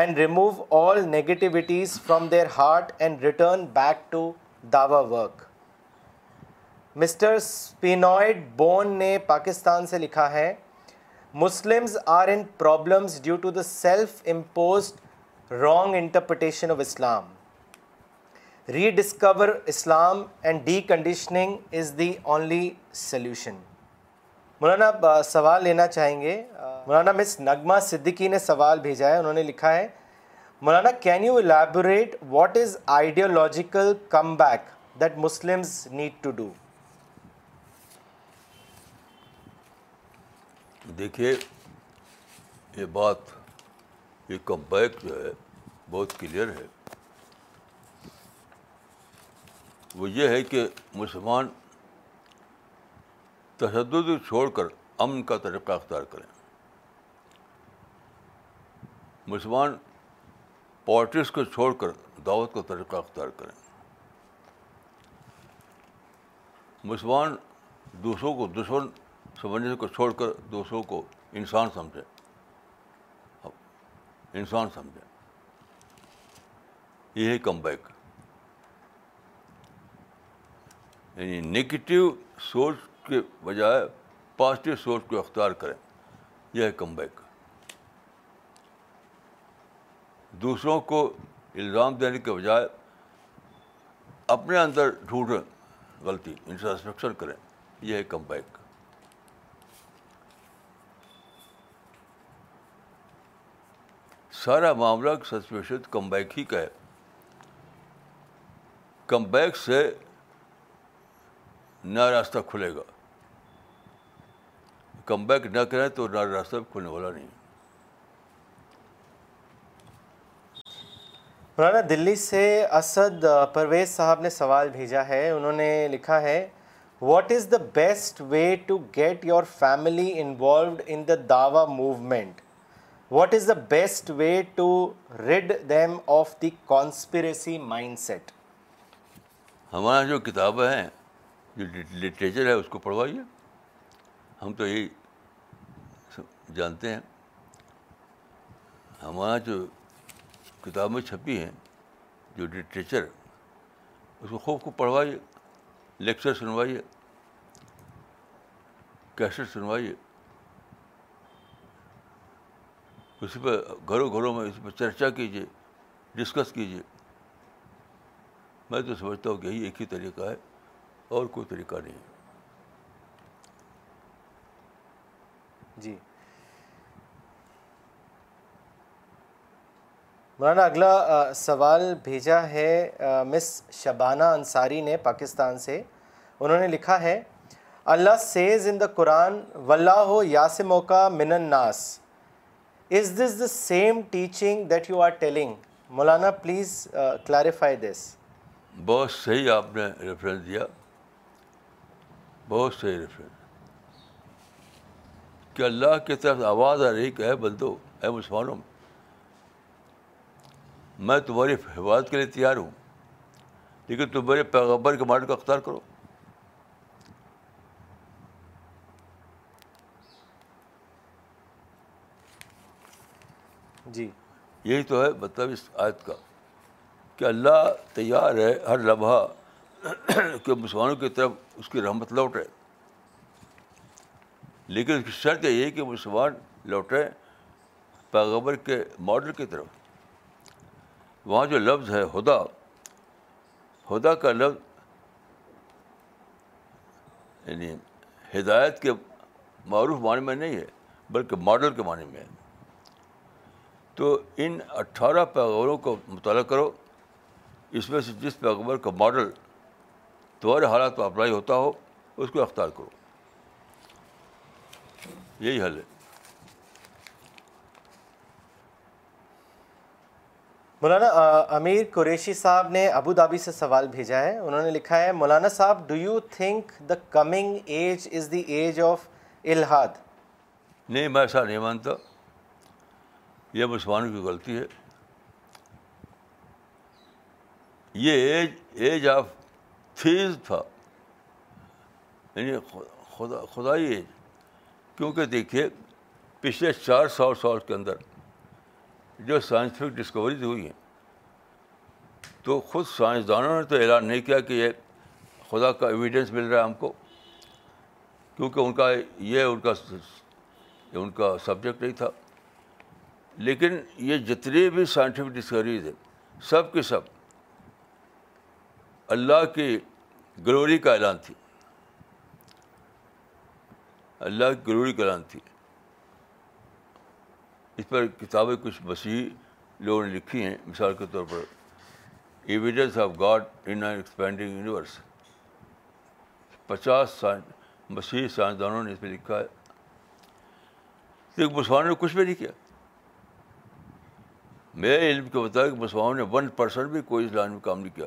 Speaker 3: and remove all negativities from their heart and return back to داوا work mister اسپینوئڈ بون نے پاکستان سے لکھا ہے Muslims are in problems due to the self imposed wrong interpretation of Islam re discover Islam and deconditioning is the only solution مولانا سوال لینا چاہیں گے مولانا مس نغمہ صدیقی نے سوال بھیجا ہے انہوں نے لکھا ہے مولانا can you elaborate what is ideological come back that Muslims need to do دیکھیے
Speaker 2: یہ بات یہ کم بیک جو ہے بہت کلیئر ہے وہ یہ ہے کہ مسلمان تشدد چھوڑ کر امن کا طریقہ اختیار کریں مسلمان پالٹکس کو چھوڑ کر دعوت کا طریقہ اختیار کریں مسلمان دوسروں کو دشمن سمجھنے کو چھوڑ کر دوسروں کو انسان سمجھیں انسان سمجھے یہ کم بیک یعنی نگیٹو سوچ کے بجائے پازیٹیو سوچ کو اختیار کریں یہ ہے کم بیک دوسروں کو الزام دینے کے بجائے اپنے اندر ڈھونڈیں غلطی انفراسٹرکچر کریں یہ ہے کم بیک سارا معاملہ کم بیک ہی کا ہے کم بیک سے نیا راستہ کھلے گا کم بیک نہ کریں تو نہ راستہ کھلنے والا نہیں
Speaker 3: مولانا دلی سے اسد پرویز صاحب نے سوال بھیجا ہے انہوں نے لکھا ہے what is the best way to get your family involved in the Dawa movement what is the best way to rid them of the conspiracy mindset
Speaker 2: ہمارا جو کتاب ہیں جو لٹریچر ہے اس کو پڑھوائیے ہم تو یہی جانتے ہیں ہمارا جو کتابیں چھپی ہیں جو لٹریچر اس کو خوب خوب پڑھوائیے لیکچر سنوائیے کیسٹ سنوائیے اس پہ گھروں گھروں میں اس پہ چرچا کیجیے ڈسکس کیجیے میں تو سمجھتا ہوں کہ یہی ایک ہی طریقہ ہے اور کوئی طریقہ نہیں ہے
Speaker 3: جی مولانا اگلا سوال بھیجا ہے مس شبانہ انصاری نے پاکستان سے انہوں نے لکھا ہے اللہ سیز ان دا قرآن ولہ یاس موقع من الناس is this the same teaching that you are telling Maulana please clarify this
Speaker 2: بہت صحیح آپ نے ریفرنس دیا بہت صحیح ریفرنس کہ اللہ کی طرف آواز آ رہی کہ ہے بندو اے مسلمانوں میں تمہاری حفاظت کے لیے تیار ہوں لیکن تم میرے پیغبر کے کا اختیار کرو
Speaker 3: جی
Speaker 2: یہی تو ہے مطلب اس آیت کا کہ اللہ تیار ہے ہر لمحہ کہ مسلمانوں کی طرف اس کی رحمت لوٹے لیکن اس کی شرط یہ ہے کہ مسلمان لوٹے لوٹیں پیغبر کے ماڈل کی طرف وہاں جو لفظ ہے ہدا ہدا کا لفظ یعنی ہدایت کے معروف معنی میں نہیں ہے بلکہ ماڈل کے معنی میں ہے تو ان اٹھارہ پیغبروں کو مطالعہ کرو اس میں سے جس پیغبر کا ماڈل تمہارے حالات اپلائی ہوتا ہو اس کو اختیار کرو یہی حل ہے
Speaker 3: مولانا امیر قریشی صاحب نے ابو دھابی سے سوال بھیجا ہے انہوں نے لکھا ہے مولانا صاحب do you think the coming age is the age of الحاد
Speaker 2: نہیں میں ایسا نہیں مانتا یہ مسلمانوں کی غلطی ہے یہ ایج ایج آف تھا یعنی خدا خدائی ایج کیونکہ دیکھیے پچھلے چار سو سال کے اندر جو سائنٹیفک ڈسکوریز ہوئی ہیں تو خود سائنسدانوں نے تو اعلان نہیں کیا کہ یہ خدا کا ایویڈینس مل رہا ہے ہم کو کیونکہ ان کا یہ ان کا ان کا سبجیکٹ نہیں تھا لیکن یہ جتنی بھی سائنٹیفک ڈسکوریز ہے سب کے سب اللہ کی گلوری کا اعلان تھی اللہ کی ضروری کلام تھی اس پر کتابیں کچھ مسیح لوگوں نے لکھی ہیں مثال کے طور پر evidence of God in expanding universe پچاس سائن مسیح سائنسدانوں نے اس پہ لکھا ہے تو مسلمانوں نے کچھ بھی نہیں کیا میرے علم کو بتایا کہ مسلمانوں نے ون پرسنٹ بھی کوئی اس لائن میں کام نہیں کیا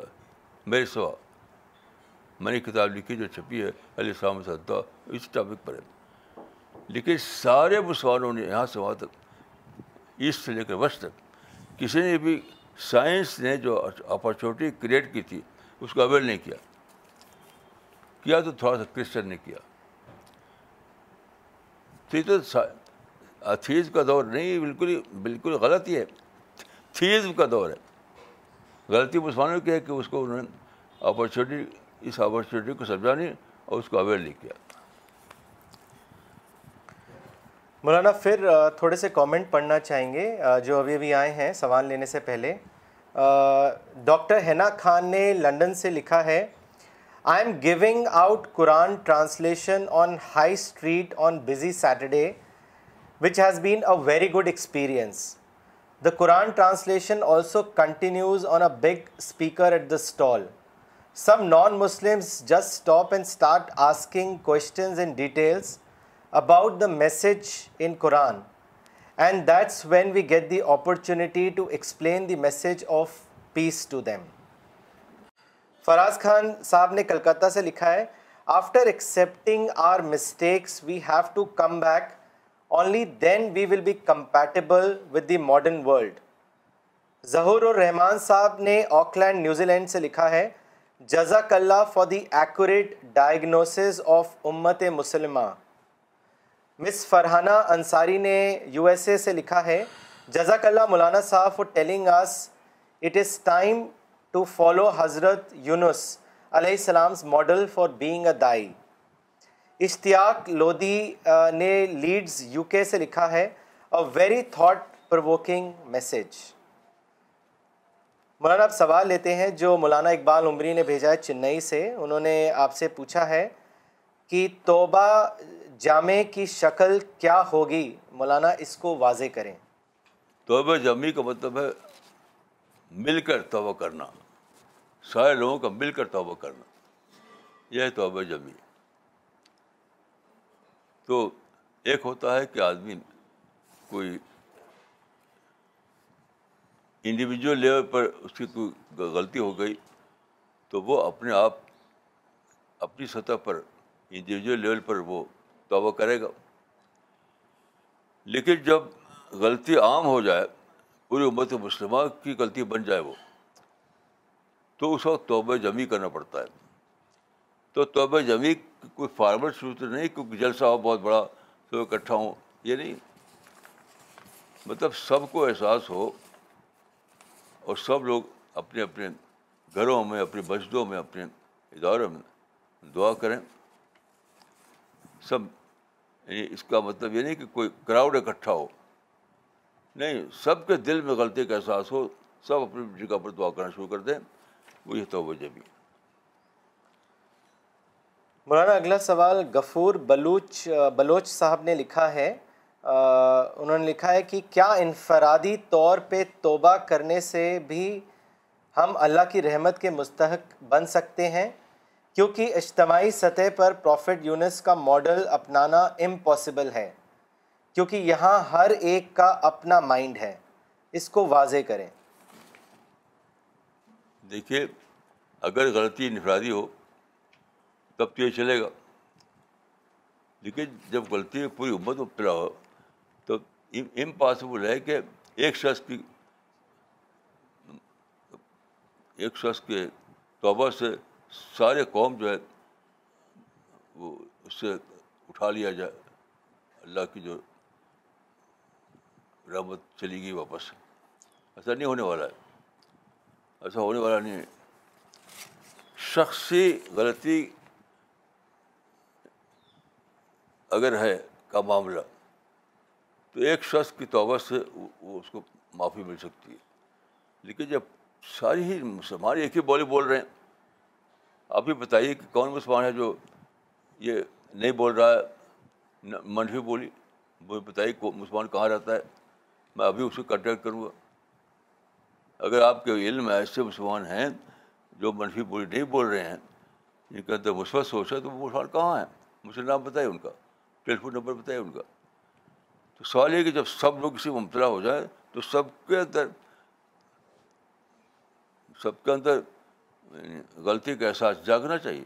Speaker 2: میرے سوا میں نے کتاب لکھی جو چھپی ہے علیہ السلام صدہ اس ٹاپک پر ہے لیکن سارے مسلمانوں نے یہاں سے وہاں تک ایسٹ سے لے کر وسط تک کسی نے بھی سائنس نے جو اپارچونیٹی کریٹ کی تھی اس کو اویل نہیں کیا کیا تو تھوڑا سا کرسچن نے کیا تھی تو تھیز کا دور نہیں بالکل ہی بالکل ہی ہے تھیز کا دور ہے غلطی مسلمانوں کی ہے کہ اس کو انہوں نے اپارچونیٹی اس اپارچونیٹی کو سمجھا نہیں اور اس کو اویئر نہیں کیا
Speaker 3: مولانا پھر تھوڑے سے کامنٹ پڑھنا چاہیں گے جو ابھی ابھی آئے ہیں سوال لینے سے پہلے ڈاکٹر ہینا خان نے لنڈن سے لکھا ہے I am giving out Quran translation on high street on busy Saturday which has been a very good experience the Quran translation also continues on a big speaker at the stall some non Muslims just stop and start asking questions in details about the message in Quran and that's when we get the opportunity to explain the message of peace to them Faraz Khan صاحب نے کلکتہ سے لکھا ہے after accepting our mistakes we have to come back only then we will be compatible with the modern world Zahoor الرحمان صاحب نے Auckland New Zealand سے لکھا ہے جزاک اللہ for the accurate diagnosis of امت مسلمہ مس فرحانہ انصاری نے یو ایس اے سے لکھا ہے جزاک اللہ مولانا صاحب telling us it is time to follow حضرت یونس علیہ السلام ماڈل فار بینگ اے دائی اشتیاق لودی نے لیڈز یو کے سے لکھا ہے a very thought provoking message مولانا آپ سوال لیتے ہیں جو مولانا اقبال عمری نے بھیجا ہے چنئی سے انہوں نے آپ سے پوچھا ہے کہ توبہ جامع کی شکل کیا ہوگی مولانا اس کو واضح کریں
Speaker 2: توبہ جمیع کا مطلب ہے مل کر توبہ کرنا سارے لوگوں کا مل کر توبہ کرنا یہ ہے توبہ جمی تو ایک ہوتا ہے کہ آدمی کوئی انڈیویجول لیول پر اس کی کوئی غلطی ہو گئی تو وہ اپنے آپ اپنی سطح پر انڈیویجول لیول پر وہ توبہ کرے گا لیکن جب غلطی عام ہو جائے پوری امت مسلمہ کی غلطی بن جائے وہ تو اس وقت توبہ جمی کرنا پڑتا ہے تو توبہ جمی کوئی فارمر شروع نہیں کیونکہ جلسہ ہو بہت بڑا تو اکٹھا ہوں یہ نہیں مطلب سب کو احساس ہو اور سب لوگ اپنے اپنے گھروں میں اپنی مسجدوں میں اپنے اداروں میں دعا کریں سب یعنی اس کا مطلب یہ نہیں کہ کوئی کراؤڈ اکٹھا ہو نہیں سب کے دل میں غلطی کا احساس ہو سب اپنی جگہ پر دعا کرنا شروع کر دیں وہ تو
Speaker 3: مولانا اگلا سوال غفور بلوچ بلوچ صاحب نے لکھا ہے انہوں نے لکھا ہے کہ کیا انفرادی طور پہ توبہ کرنے سے بھی ہم اللہ کی رحمت کے مستحق بن سکتے ہیں کیونکہ اجتماعی سطح پر پروفٹ یونس کا ماڈل اپنانا امپاسبل ہے کیونکہ یہاں ہر ایک کا اپنا مائنڈ ہے اس کو واضح کریں
Speaker 2: دیکھیے اگر غلطی انفرادی ہو تب تو یہ چلے گا لیکن جب غلطی پوری امت مبتلا ہو تو امپاسبل ہے کہ ایک شخص کی ایک شخص کے توبہ سے سارے قوم جو ہے وہ اس سے اٹھا لیا جائے اللہ کی جو رحمت چلی گئی واپس ایسا نہیں ہونے والا ہے ایسا ہونے والا نہیں شخصی غلطی اگر ہے کا معاملہ تو ایک شخص کی توبہ سے وہ اس کو معافی مل سکتی ہے لیکن جب ساری ہی ہماری ایک ہی بولی بول رہے ہیں آپ ہی بتائیے کہ کون مسلمان ہے جو یہ نہیں بول رہا ہے منفی بولی مجھے بتائیے بتائیے مسلمان کہاں رہتا ہے میں ابھی اسے کانٹیکٹ کروں گا اگر آپ کے علم ایسے مسلمان ہیں جو منفی بولی نہیں بول رہے ہیں جن کے اندر مثبت سوچ ہے تو وہ مسلمان کہاں ہیں مجھے نام بتائیے ان کا ٹیلیفون نمبر بتائیے ان کا تو سوال یہ کہ جب سب لوگ کسی مبتلا ہو جائیں تو سب کے اندر سب کے اندر یعنی غلطی کا احساس جاگنا چاہیے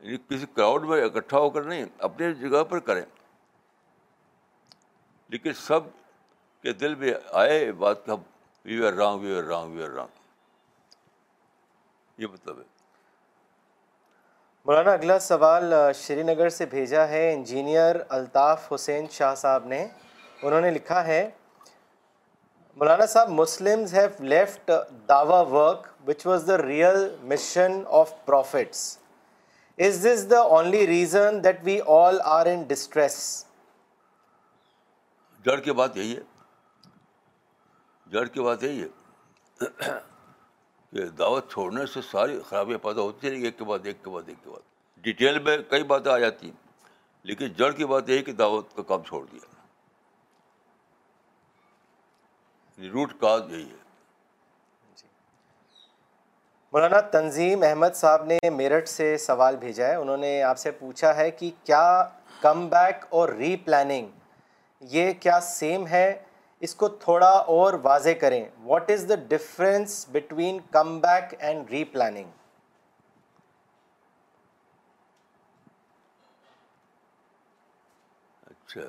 Speaker 2: یعنی کسی کراؤڈ میں اکٹھا ہو کر نہیں اپنے جگہ پر کریں لیکن سب کے دل میں آئے بات we are wrong we are wrong we are wrong یہ مطلب ہے
Speaker 3: مولانا اگلا سوال شری نگر سے بھیجا ہے انجینئر الطاف حسین شاہ صاحب نے انہوں نے لکھا ہے مولانا صاحب Muslim work which was the real mission of prophets is this the only reason that we all are in distress
Speaker 2: جڑ کی بات یہی ہے جڑ بات یہی ہے کہ دعوت چھوڑنے سے ساری خرابیاں پیدا ہوتی ہیں ایک کے کے کے بعد بعد بعد ایک ایک ڈیٹیل میں کئی باتیں آ جاتی ہیں لیکن جڑ کی بات یہی کہ دعوت کا کام چھوڑ دیا روٹ کاز یہی ہے جی۔
Speaker 3: مولانا تنظیم احمد صاحب نے میرٹھ سے سوال بھیجا ہے انہوں نے آپ سے پوچھا ہے کہ کیا کم بیک اور ری پلاننگ یہ کیا سیم ہے اس کو تھوڑا اور واضح کریں what is the difference between come back and replanning
Speaker 2: اچھا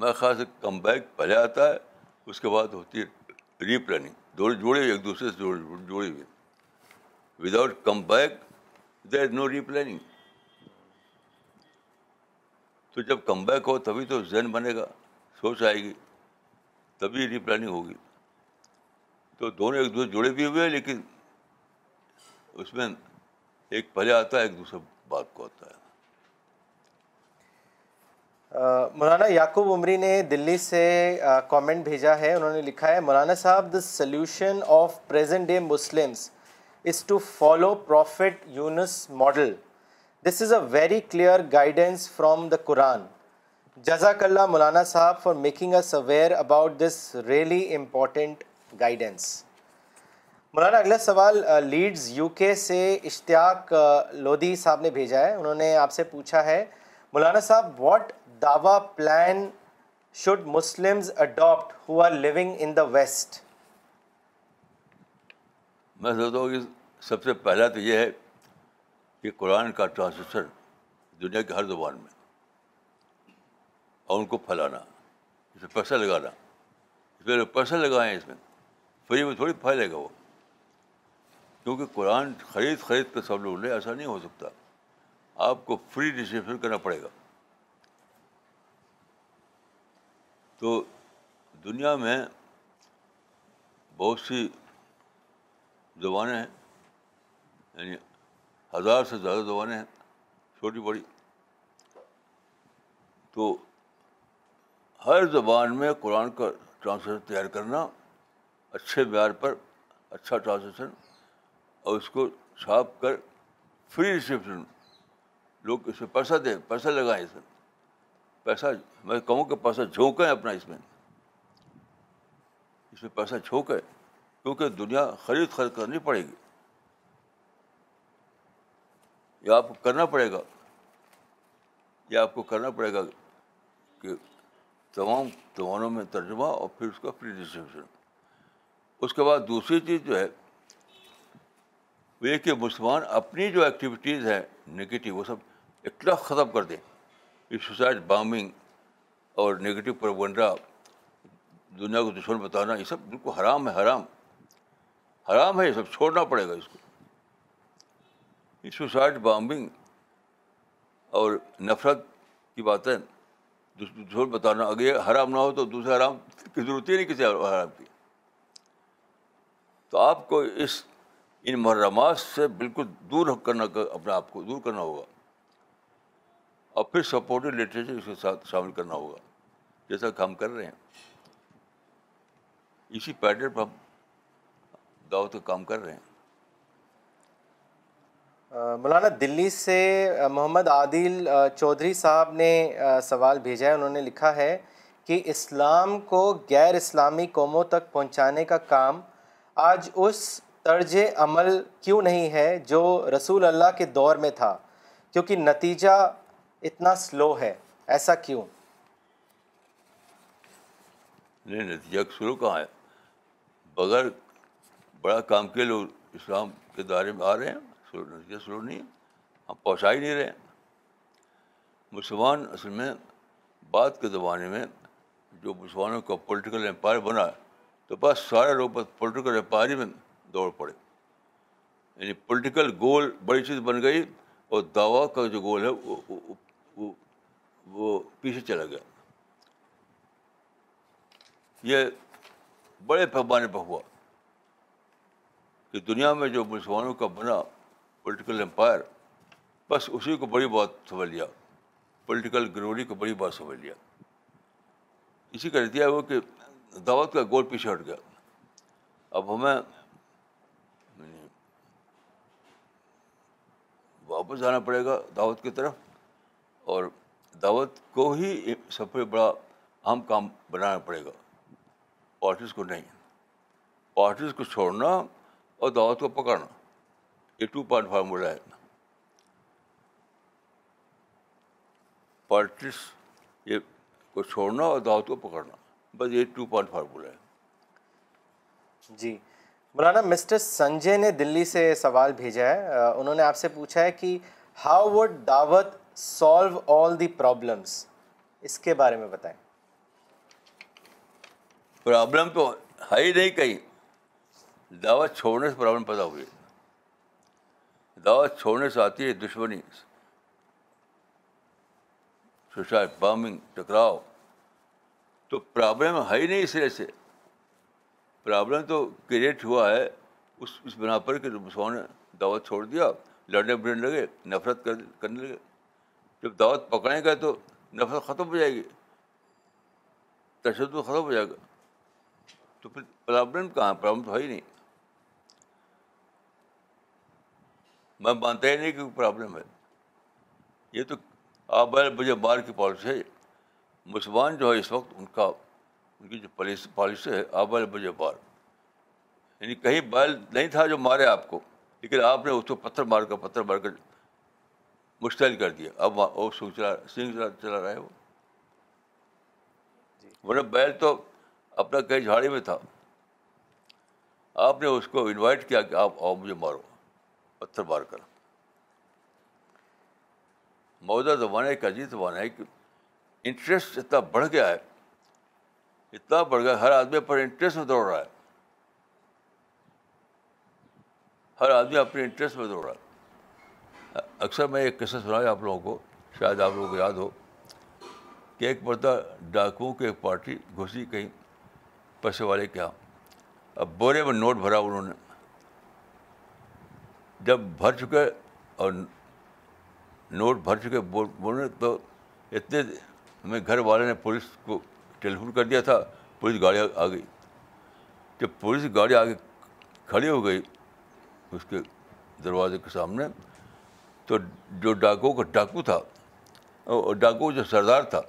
Speaker 2: میں خاص کم بیک پہلے آتا ہے اس کے بعد ہوتی ہے ری پلاننگ جوڑے ہوئے ایک دوسرے سے جوڑے ہوئے without come back there no replanning تو جب کم بیک ہو تبھی تو ذہن بنے گا سوچ آئے گی تبھی ری پلاننگ ہوگی تو دونوں ایک دوسرے جڑے بھی ہوئے ہیں لیکن اس میں ایک پہلے آتا ہے ایک دوسرے بات کو آتا ہے
Speaker 3: مولانا یعقوب عمری نے دلی سے کامنٹ بھیجا ہے انہوں نے لکھا ہے مولانا صاحب the solution of present day Muslims is to follow prophet Yunus model this is a very clear guidance from the قرآن جزاک اللہ مولانا صاحب for making us aware about this really important guidance مولانا اگلا سوال لیڈز یو کے سے اشتیاق لودھی صاحب نے بھیجا ہے انہوں نے آپ سے پوچھا ہے مولانا صاحب what plan should adapt living in the waste
Speaker 2: میں سوچتا ہوں کہ سب سے پہلا تو یہ ہے کہ قرآن کا ٹرانسلیشن دنیا کی ہر زبان میں اور ان کو پھیلانا اس میں پیسہ لگانا اس میں پیسے لگائیں اس میں فری میں تھوڑی پھیلے گا وہ کیونکہ قرآن خرید خرید کے سب لوگ لے ایسا نہیں ہو سکتا آپ کو فری ڈسیپشن کرنا پڑے گا تو دنیا میں بہت سی زبانیں ہیں یعنی ہزار سے زیادہ زبانیں ہیں چھوٹی بڑی تو ہر زبان میں قرآن کا ٹرانسلیشن تیار کرنا اچھے معیار پر اچھا ٹرانسلیشن اور اس کو چھاپ کر فری ریسیپشن لوگ اسے پیسہ دیں پیسہ لگائیں سر پیسہ میں کہوں کہ پیسہ جھونکیں اپنا اس میں اس میں پیسہ جھونکیں کیونکہ دنیا خرید خرید کرنی پڑے گی یا آپ کو کرنا پڑے گا یا آپ کو کرنا پڑے گا کہ تمام زبانوں میں ترجمہ اور پھر اس کا فری ڈسٹریبیوشن اس کے بعد دوسری چیز جو ہے وہ یہ کہ مسلمان اپنی جو ایکٹیویٹیز ہیں نگیٹیو وہ سب اتنا ختم کر دیں یہ سوسائڈ بامبنگ اور نگیٹو پروینڈا دنیا کو دشمن بتانا یہ سب بالکل حرام ہے حرام حرام ہے یہ سب چھوڑنا پڑے گا اس کو یہ سوسائڈ بامبنگ اور نفرت کی باتیں دشمن بتانا اگر یہ حرام نہ ہو تو دوسرے حرام کی ضرورت ہی نہیں کسی حرام کی تو آپ کو اس ان محرمات سے بالکل دور کرنا اپنے آپ کو دور کرنا ہوگا اور پھر سپورٹڈ لٹریچر اس کے ساتھ شامل کرنا ہوگا جیسا کہ ہم کر رہے ہیں اسی پیٹرن پر ہم
Speaker 3: دعوت کا کام کر رہے ہیں مولانا دلی سے محمد عادل چودھری صاحب نے سوال بھیجا ہے انہوں نے لکھا ہے کہ اسلام کو غیر اسلامی قوموں تک پہنچانے کا کام آج اس طرز عمل کیوں نہیں ہے جو رسول اللہ کے دور میں تھا کیونکہ نتیجہ اتنا سلو ہے ایسا کیوں
Speaker 2: نہیں نتیجہ سلو کہاں ہے بغیر بڑا کام کے لوگ اسلام کے دائرے میں آ رہے ہیں نتیجہ سلو نہیں ہم پہنچا ہی نہیں رہے مسلمان اصل میں بعد کے زمانے میں جو مسلمانوں کا پولیٹیکل امپائر بنا ہے تو بس سارے لوگ بس پولیٹیکل امپائر ہی میں دوڑ پڑے یعنی پولیٹیکل گول بڑی چیز بن گئی اور دعویٰ کا جو گول ہے وہ وہ وہ پیچھے چلا گیا یہ بڑے پیمانے پر ہوا کہ دنیا میں جو مسلمانوں کا بنا پولیٹیکل امپائر بس اسی کو بڑی بات سمجھ لیا پولیٹیکل گروری کو بڑی بات سمجھ لیا اسی کا نتیجہ ہوا کہ دعوت کا گول پیچھے ہٹ گیا اب ہمیں یعنی واپس آنا پڑے گا دعوت کی طرف اور دعوت کو ہی سب سے بڑا اہم کام بنانا پڑے گا پارٹیز کو نہیں پارٹیز کو چھوڑنا اور دعوت کو پکڑنا یہ ٹو پوائنٹ فارمولا ہے پارٹیز یہ کو چھوڑنا اور دعوت کو پکڑنا بس یہ ٹو پوائنٹ فارمولا ہے
Speaker 3: جی مولانا مسٹر سنجے نے دلی سے سوال بھیجا ہے انہوں نے آپ سے پوچھا ہے کہ ہاؤ وڈ دعوت سالو آل دی پرابلمس اس کے بارے میں بتائیں
Speaker 2: پرابلم تو ہے ہی نہیں کہیں دعوت چھوڑنے سے پرابلم پیدا ہوئی دعوت چھوڑنے سے آتی ہے دشمنی سوسائڈ بامنگ ٹکراؤ تو پرابلم ہے ہی نہیں اس طرح سے پرابلم تو کریٹ ہوا ہے اس اس بنا پر کہ نے دعوت چھوڑ دیا لڑنے بڑھنے لگے نفرت کرنے لگے جب دعوت پکڑیں گے تو نفرت ختم ہو جائے گی تشدد ختم ہو جائے گا تو پھر پرابلم کہاں پرابلم تو ہے ہی نہیں میں مانتا ہی نہیں کہ پرابلم ہے یہ تو بار کی پالیسی ہے مسلمان جو ہے اس وقت ان کا ان کی جو پالیسی ہے آبا بجے بار یعنی کہیں بیل نہیں تھا جو مارے آپ کو لیکن آپ نے اس کو پتھر مار کر پتھر مار کر مشتعل کر دیا اب وہاں چلا سنگ چلا رہے وہ جی۔ ورنہ بیل تو اپنا کئی جھاڑی میں تھا آپ نے اس کو انوائٹ کیا کہ آپ آؤ مجھے مارو پتھر مار کر موجودہ زبان ایک عجیب زبان ہے کہ انٹرسٹ اتنا بڑھ گیا ہے اتنا بڑھ گیا ہر آدمی پر انٹرسٹ میں دوڑ رہا ہے ہر آدمی اپنے انٹرسٹ میں دوڑ رہا ہے اکثر میں ایک قصہ سنایا آپ لوگوں کو شاید آپ لوگوں کو یاد ہو کہ ایک مرتبہ ڈاکوؤں کی ایک پارٹی گھسی کہیں پیسے والے کے یہاں اب بورے میں نوٹ بھرا انہوں نے جب بھر چکے اور نوٹ بھر چکے بولنے تو اتنے ہمیں گھر والے نے پولیس کو ٹیلیفون کر دیا تھا پولیس گاڑی آ گئی جب پولیس گاڑی آ کے کھڑی ہو گئی اس کے دروازے کے سامنے تو جو ڈاکو کا ڈاکو تھا ڈاکو جو سردار تھا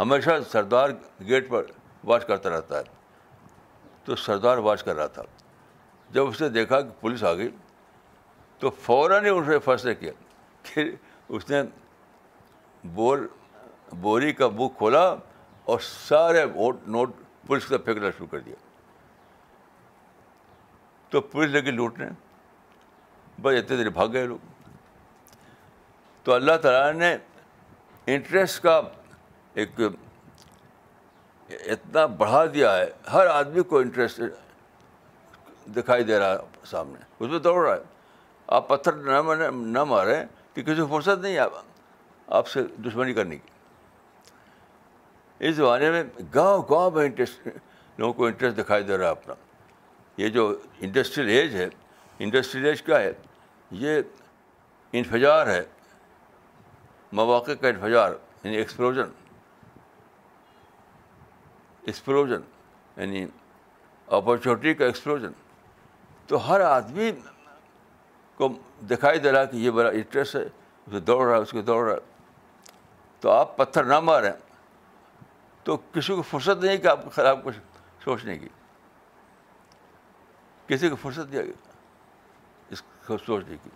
Speaker 2: ہمیشہ سردار گیٹ پر واچ کرتا رہتا ہے تو سردار واچ کر رہا تھا جب اس نے دیکھا کہ پولیس آ گئی تو فوراً ہی اسے فیصلہ کیا پھر اس نے بور بوری کا بک کھولا اور سارے ووٹ نوٹ پولیس کا پھینکنا شروع کر دیا تو پولیس لے کے لوٹنے بس اتنے دیر بھاگ گئے لوگ تو اللہ تعالیٰ نے انٹرسٹ کا ایک اتنا بڑھا دیا ہے ہر آدمی کو انٹرسٹ دکھائی دے رہا ہے سامنے اس میں دوڑ رہا ہے آپ پتھر نہ مارے نہ ماریں کہ کسی کو فرصت نہیں آپ سے دشمنی کرنے کی اس زمانے میں گاؤں گاؤں میں انٹرسٹ لوگوں کو انٹرسٹ دکھائی دے رہا ہے اپنا یہ جو انڈسٹریل ایج ہے انڈسٹریل ایج کیا ہے یہ انفجار ہے مواقع کا انفجار یعنی ایکسپلوژن ایکسپلوژن یعنی اپورچونیٹی کا ایکسپلوژن تو ہر آدمی کو دکھائی دے رہا کہ یہ بڑا انٹرسٹ ہے اسے دوڑ رہا ہے اس کو دوڑ رہا ہے تو آپ پتھر نہ ماریں تو کسی کو فرصت نہیں کہ آپ خراب کچھ سوچنے کی کسی کو فرصت کیا اس کو سوچنے کی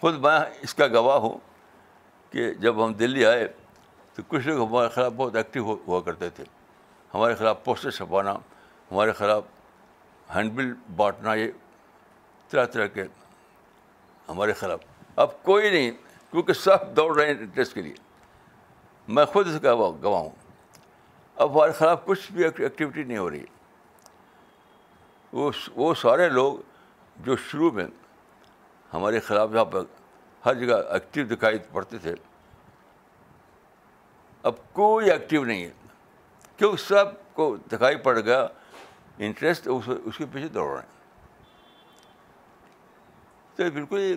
Speaker 2: خود میں اس کا گواہ ہوں کہ جب ہم دلی آئے تو کچھ لوگ ہمارے خلاف بہت ایکٹیو ہوا کرتے تھے ہمارے خلاف پوسٹر چھپانا ہمارے خلاف ہینڈ بل بانٹنا یہ طرح طرح کے ہمارے خلاف اب کوئی نہیں کیونکہ سب دوڑ رہے ہیں ٹیسٹ کے لیے میں خود اس کا گواہ ہوں اب ہمارے خلاف کچھ بھی ایکٹیویٹی نہیں ہو رہی وہ وہ سارے لوگ جو شروع میں ہمارے خلاف یہاں پر ہر جگہ ایکٹیو دکھائی پڑتے تھے اب کوئی ایکٹیو نہیں ہے کیوں سب کو دکھائی پڑ گیا انٹرسٹ اس کے پیچھے دوڑ رہے ہیں تو بالکل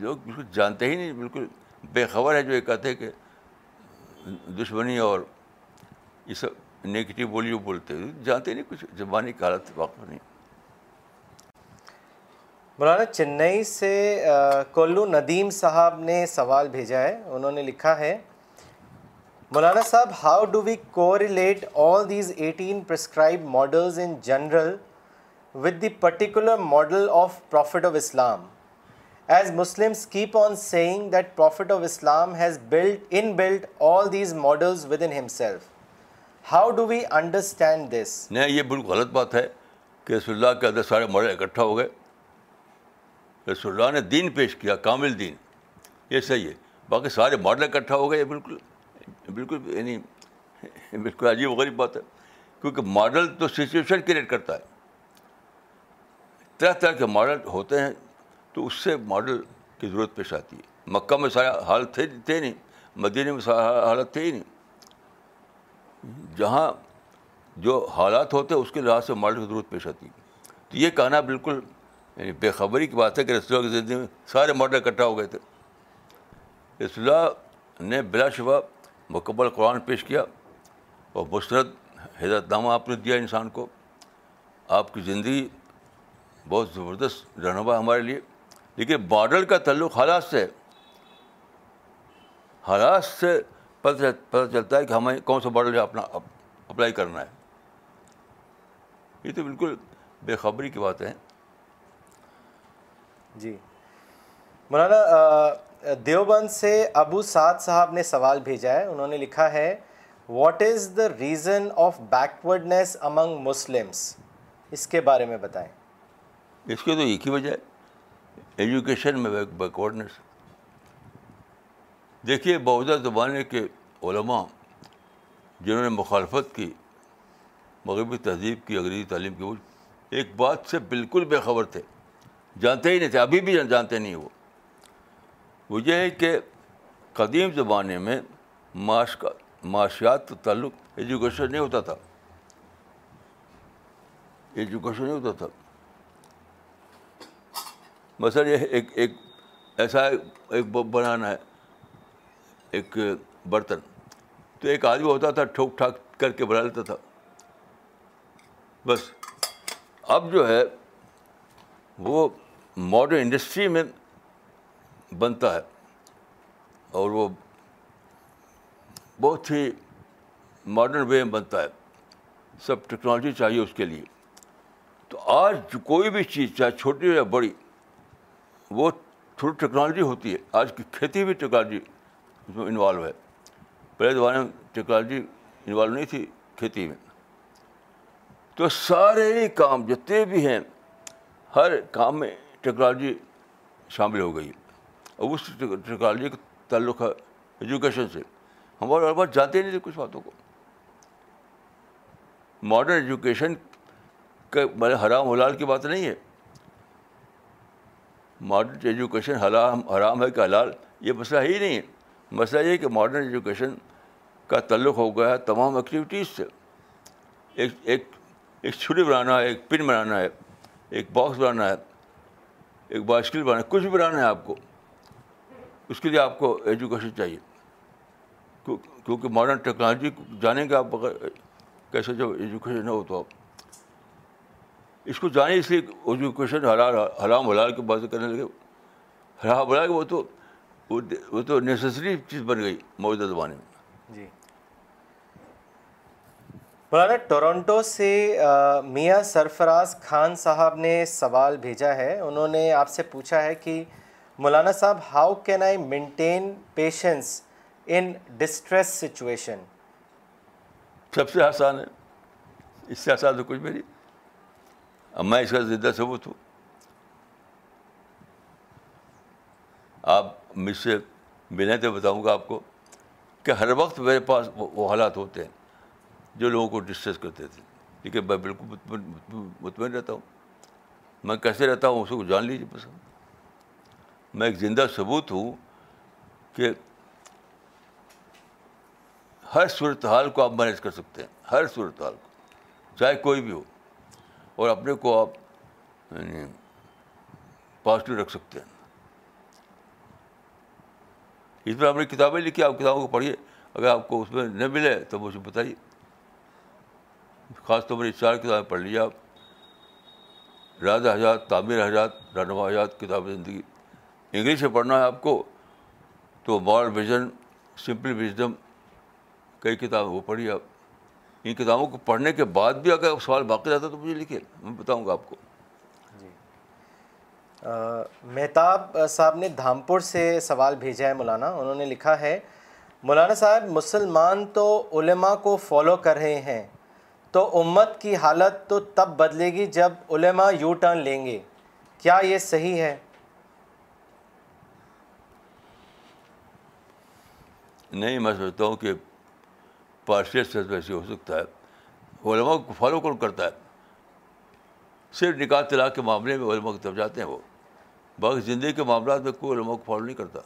Speaker 2: لوگ بالکل جانتے ہی نہیں بالکل بے خبر ہے جو یہ کہتے ہیں کہ دشمنی اور یہ سب نگیٹو بولی بولتے جانتے نہیں کچھ زبانی کی حالت واقف نہیں
Speaker 3: مولانا چنئی سے کولو ندیم صاحب نے سوال بھیجا ہے انہوں نے لکھا ہے مولانا صاحب how do we correlate all these eighteen prescribe models in general with the particular model of prophet of Islam as Muslims keep on seeing that prophet of Islam has build in build all these models within himself how do we understand this
Speaker 2: نہیں یہ بالکل غلط بات ہے کہ رسول اللہ کے اندر سارے ماڈل اکٹھا ہو گئے رسول اللہ نے دین پیش کیا کامل دین یہ صحیح ہے باقی سارے ماڈل اکٹھا ہو گئے بالکل بالکل یعنی بالکل عجیب و غریب بات ہے کیونکہ ماڈل تو سچویشن کریٹ کرتا ہے طرح طرح کے ماڈل ہوتے ہیں تو اس سے ماڈل کی ضرورت پیش آتی ہے مکہ میں سارے حالت تھے تھے نہیں مدینہ میں سارا حالت تھے ہی نہیں جہاں جو حالات ہوتے ہیں اس کے لحاظ سے ماڈل کی ضرورت پیش آتی ہے تو یہ کہنا بالکل یعنی بے خبری کی بات ہے کہ اللہ کی زندگی میں سارے ماڈل اکٹھا ہو گئے تھے رسول اللہ نے بلا شبہ مکمل قرآن پیش کیا اور مسرت حضرت نامہ آپ نے دیا انسان کو آپ کی زندگی بہت زبردست رہنما ہمارے لیے لیکن ماڈل کا تعلق حالات سے حالات سے پتہ پتہ چلتا ہے کہ ہمیں کون سا ماڈل اپنا اپلائی کرنا ہے یہ تو بالکل بے خبری کی بات ہے
Speaker 3: جی مولانا دیوبند سے ابو سعد صاحب نے سوال بھیجا ہے انہوں نے لکھا ہے what is the reason of backwardness among Muslims اس کے بارے میں بتائیں
Speaker 2: اس کی تو ایک ہی وجہ ہے ایجوکیشن میں بیکورڈنیس دیکھیے بہودہ زمانے کے علماء جنہوں نے مخالفت کی مغربی تہذیب کی انگریزی تعلیم کی ایک بات سے بالکل بے خبر تھے جانتے ہی نہیں تھے ابھی بھی جانتے نہیں وہ وہ یہ ہے کہ قدیم زمانے میں معاش کا معاشیات کا تعلق ایجوکیشن نہیں ہوتا تھا ایجوکیشن نہیں ہوتا تھا مثلا یہ ایک ایک ایسا ایک بنانا ہے ایک برتن تو ایک آدمی ہوتا تھا ٹھوک ٹھاک کر کے بنا لیتا تھا بس اب جو ہے وہ ماڈرن انڈسٹری میں بنتا ہے اور وہ بہت ہی ماڈرن وے میں بنتا ہے سب ٹیکنالوجی چاہیے اس کے لیے تو آج جو کوئی بھی چیز چاہے چھوٹی ہو یا بڑی وہ تھوڑی ٹیکنالوجی ہوتی ہے آج کی کھیتی بھی ٹیکنالوجی اس میں انوالو ہے پہلے زمانے میں ٹیکنالوجی انوالو نہیں تھی کھیتی میں تو سارے کام جتنے بھی ہیں ہر کام میں ٹیکنالوجی شامل ہو گئی اور اس ٹیکنالوجی کا تعلق ہے ایجوکیشن سے ہمارے اور بات جانتے ہی نہیں تھے کچھ باتوں کو ماڈرن ایجوکیشن کا کے مطلب حرام حلال کی بات نہیں ہے ماڈرن ایجوکیشن حلام حرام ہے کہ حلال یہ مسئلہ ہی نہیں ہے مسئلہ یہ کہ ماڈرن ایجوکیشن کا تعلق ہو گیا ہے تمام ایکٹیویٹیز سے ایک ایک ایک چھری بنانا ہے ایک پن بنانا ہے ایک باکس بنانا ہے ایک بائسکل بنانا کچھ بھی بنانا ہے آپ کو اس کے لیے آپ کو ایجوکیشن چاہیے کیونکہ ماڈرن ٹیکنالوجی جانیں گے آپ بغیر کیسے جب ایجوکیشن نہ ہو تو آپ اس کو جانیں اس لیے ایجوکیشن حلال حلام حلال کی باتیں کرنے لگے حرام حلال کے وہ تو وہ تو نیسسری چیز بن گئی موجودہ زمانے میں جی
Speaker 3: مولانا ٹورنٹو سے میاں سرفراز خان صاحب نے سوال بھیجا ہے انہوں نے آپ سے پوچھا ہے کہ مولانا صاحب how can I maintain patience in distress situation
Speaker 2: سب سے آسان ہے اس سے آسان تو کچھ میری میں اس کا زندہ ثبوت ہوں آپ مجھ سے ملیں تو بتاؤں گا آپ کو کہ ہر وقت میرے پاس وہ حالات ہوتے ہیں جو لوگوں کو ڈسکس کرتے تھے لیکن میں بالکل مطمئن رہتا ہوں میں کیسے رہتا ہوں اس کو جان لیجیے بس میں ایک زندہ ثبوت ہوں کہ ہر صورت حال کو آپ مینیج کر سکتے ہیں ہر صورت حال کو چاہے کوئی بھی ہو اور اپنے کو آپ پازیٹیو یعنی رکھ سکتے ہیں اس میں ہم نے کتابیں لکھی آپ کتابوں کو پڑھیے اگر آپ کو اس میں نہ ملے تو مجھے بتائیے خاص طور پر اس چار کتابیں پڑھ لیا آپ راز حجات تعمیر حضرات رہنما حضرات کتاب زندگی انگلش میں پڑھنا ہے آپ کو تو مارل ویژن سمپل وزڈم کئی کتاب وہ پڑھی آپ ان کتابوں کو پڑھنے کے بعد بھی اگر سوال باقی رہتا تو مجھے لکھے میں بتاؤں گا آپ کو جی
Speaker 3: مہتاب صاحب نے دھامپور سے سوال بھیجا ہے مولانا انہوں نے لکھا ہے مولانا صاحب مسلمان تو علماء کو فالو کر رہے ہیں تو امت کی حالت تو تب بدلے گی جب علماء یو ٹرن لیں گے کیا یہ صحیح ہے
Speaker 2: نہیں میں سوچتا ہوں کہ سے ویسے ہو سکتا ہے علماء کو فالو کون کرتا ہے صرف نکاح طلاق کے معاملے میں علماء کی طرف جاتے ہیں وہ باقی زندگی کے معاملات میں کوئی علماء کو فالو نہیں کرتا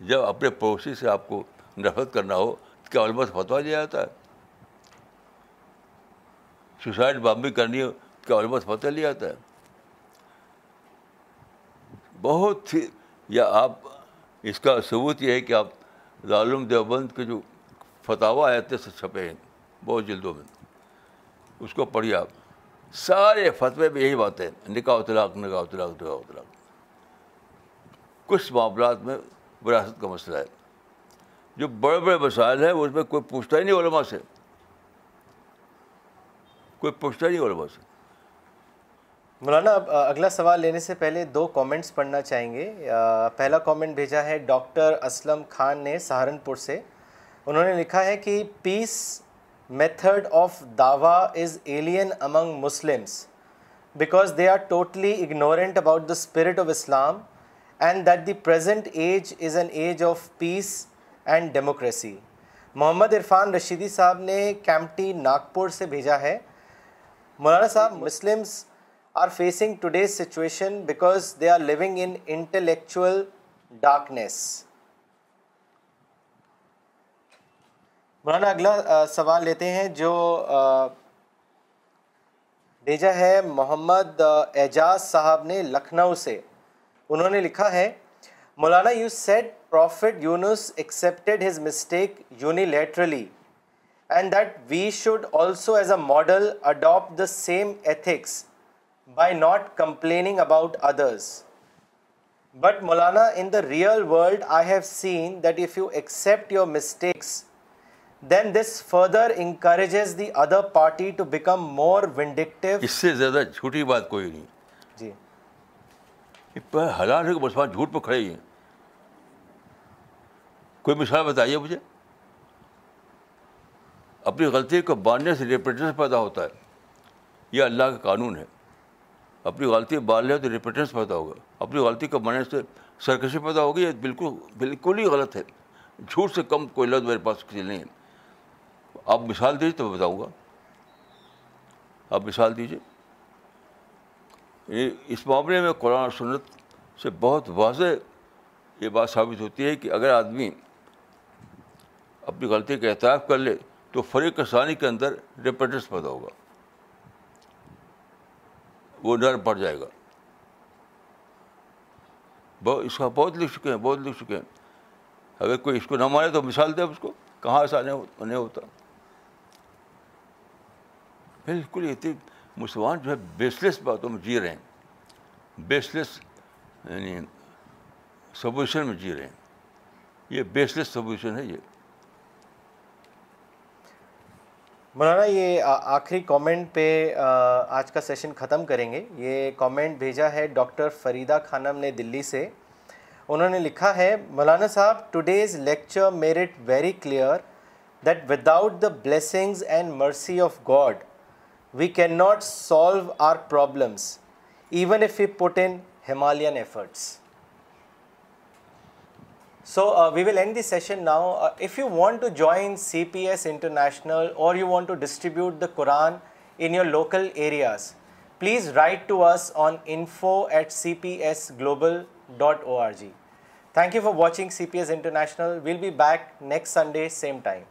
Speaker 2: جب اپنے پڑوسی سے آپ کو نفرت کرنا ہو تو کیا علمت فتویٰ دیا جاتا ہے سوسائڈ بامبنگ کرنی ہو تو کیا علمت فتح لیا جاتا ہے بہت ہی یا آپ اس کا ثبوت یہ ہے کہ آپ ظالم دیوبند کے جو فتوا آئے تھے سب چھپے ہیں بہت جلدوں میں اس کو پڑھیے آپ سارے فتوے میں یہی باتیں نکاح اطلاق نکاح اطلاق نگا اطلاق کچھ معاملات میں وراثت کا مسئلہ ہے جو بڑے بڑے مسائل ہیں اس میں کوئی کوئی پوچھتا پوچھتا ہی ہی نہیں نہیں علماء علماء سے سے
Speaker 3: مولانا اب اگلا سوال لینے سے پہلے دو کامنٹس پڑھنا چاہیں گے پہلا کامنٹ بھیجا ہے ڈاکٹر اسلم خان نے سہارنپور سے انہوں نے لکھا ہے کہ پیس میتھڈ آف دعویٰ is alien among Muslims because they are totally ignorant about the spirit of Islam and that the present age is an age of peace and democracy Muhammad Irfan Rashidi صاحب نے کیمپٹی ناگپور سے بھیجا ہے مولانا صاحب Muslims are facing today's situation because they are living in intellectual darkness مولانا اگلا سوال لیتے ہیں جو بھیجا ہے محمد اعجاز صاحب نے لکھنؤ سے انہوں نے لکھا ہے مولانا you set mistake unilaterally and that we should also as a model adapt the same ethics by not complaining about others but Maulana in the real world I have seen that if you accept your mistakes then this further encourages the other party to become more vindictive
Speaker 2: اس سے زیادہ بات کوئی نہیں جی ہزار مسلمان جھوٹ پہ کھڑے ہی ہیں کوئی مثال بتائیے مجھے اپنی غلطی کو باندھنے سے ریپیٹنس پیدا ہوتا ہے یہ اللہ کا قانون ہے اپنی غلطی کو لیں تو ریپیٹنس پیدا ہوگا اپنی غلطی کو باننے سے سرکشی پیدا ہوگی یہ بالکل بالکل ہی غلط ہے جھوٹ سے کم کوئی لفظ میرے پاس کسی نہیں ہے آپ مثال دیجیے تو میں بتاؤں گا آپ مثال دیجیے اس معاملے میں قرآن سنت سے بہت واضح یہ بات ثابت ہوتی ہے کہ اگر آدمی اپنی غلطی کا اعتراف کر لے تو فریق آسانی کے اندر ڈپینڈنس پیدا ہوگا وہ ڈر پڑ جائے گا اس کا بہت لکھ چکے ہیں بہت لکھ چکے ہیں اگر کوئی اس کو نہ مانے تو مثال دے اس کو کہاں سے آنے ہوتا بالکل یہ مسلمان جو ہے لیس باتوں میں جی رہے ہیں یعنی سبوشن میں جی رہے ہیں یہ سبوشن ہے یہ
Speaker 3: مولانا یہ آخری کامنٹ پہ آج کا سیشن ختم کریں گے یہ کامنٹ بھیجا ہے ڈاکٹر فریدہ خانم نے دلی سے انہوں نے لکھا ہے مولانا صاحب today's lecture made it very clear that without the blessings and mercy of God We cannot solve our problems even if we put in Himalayan efforts. So uh, we will end this session now. Uh, if you want to join CPS International or you want to distribute the Quran in your local areas, please write to us on info@cpsglobal.org. Thank you for watching CPS International. We'll be back next Sunday, same time.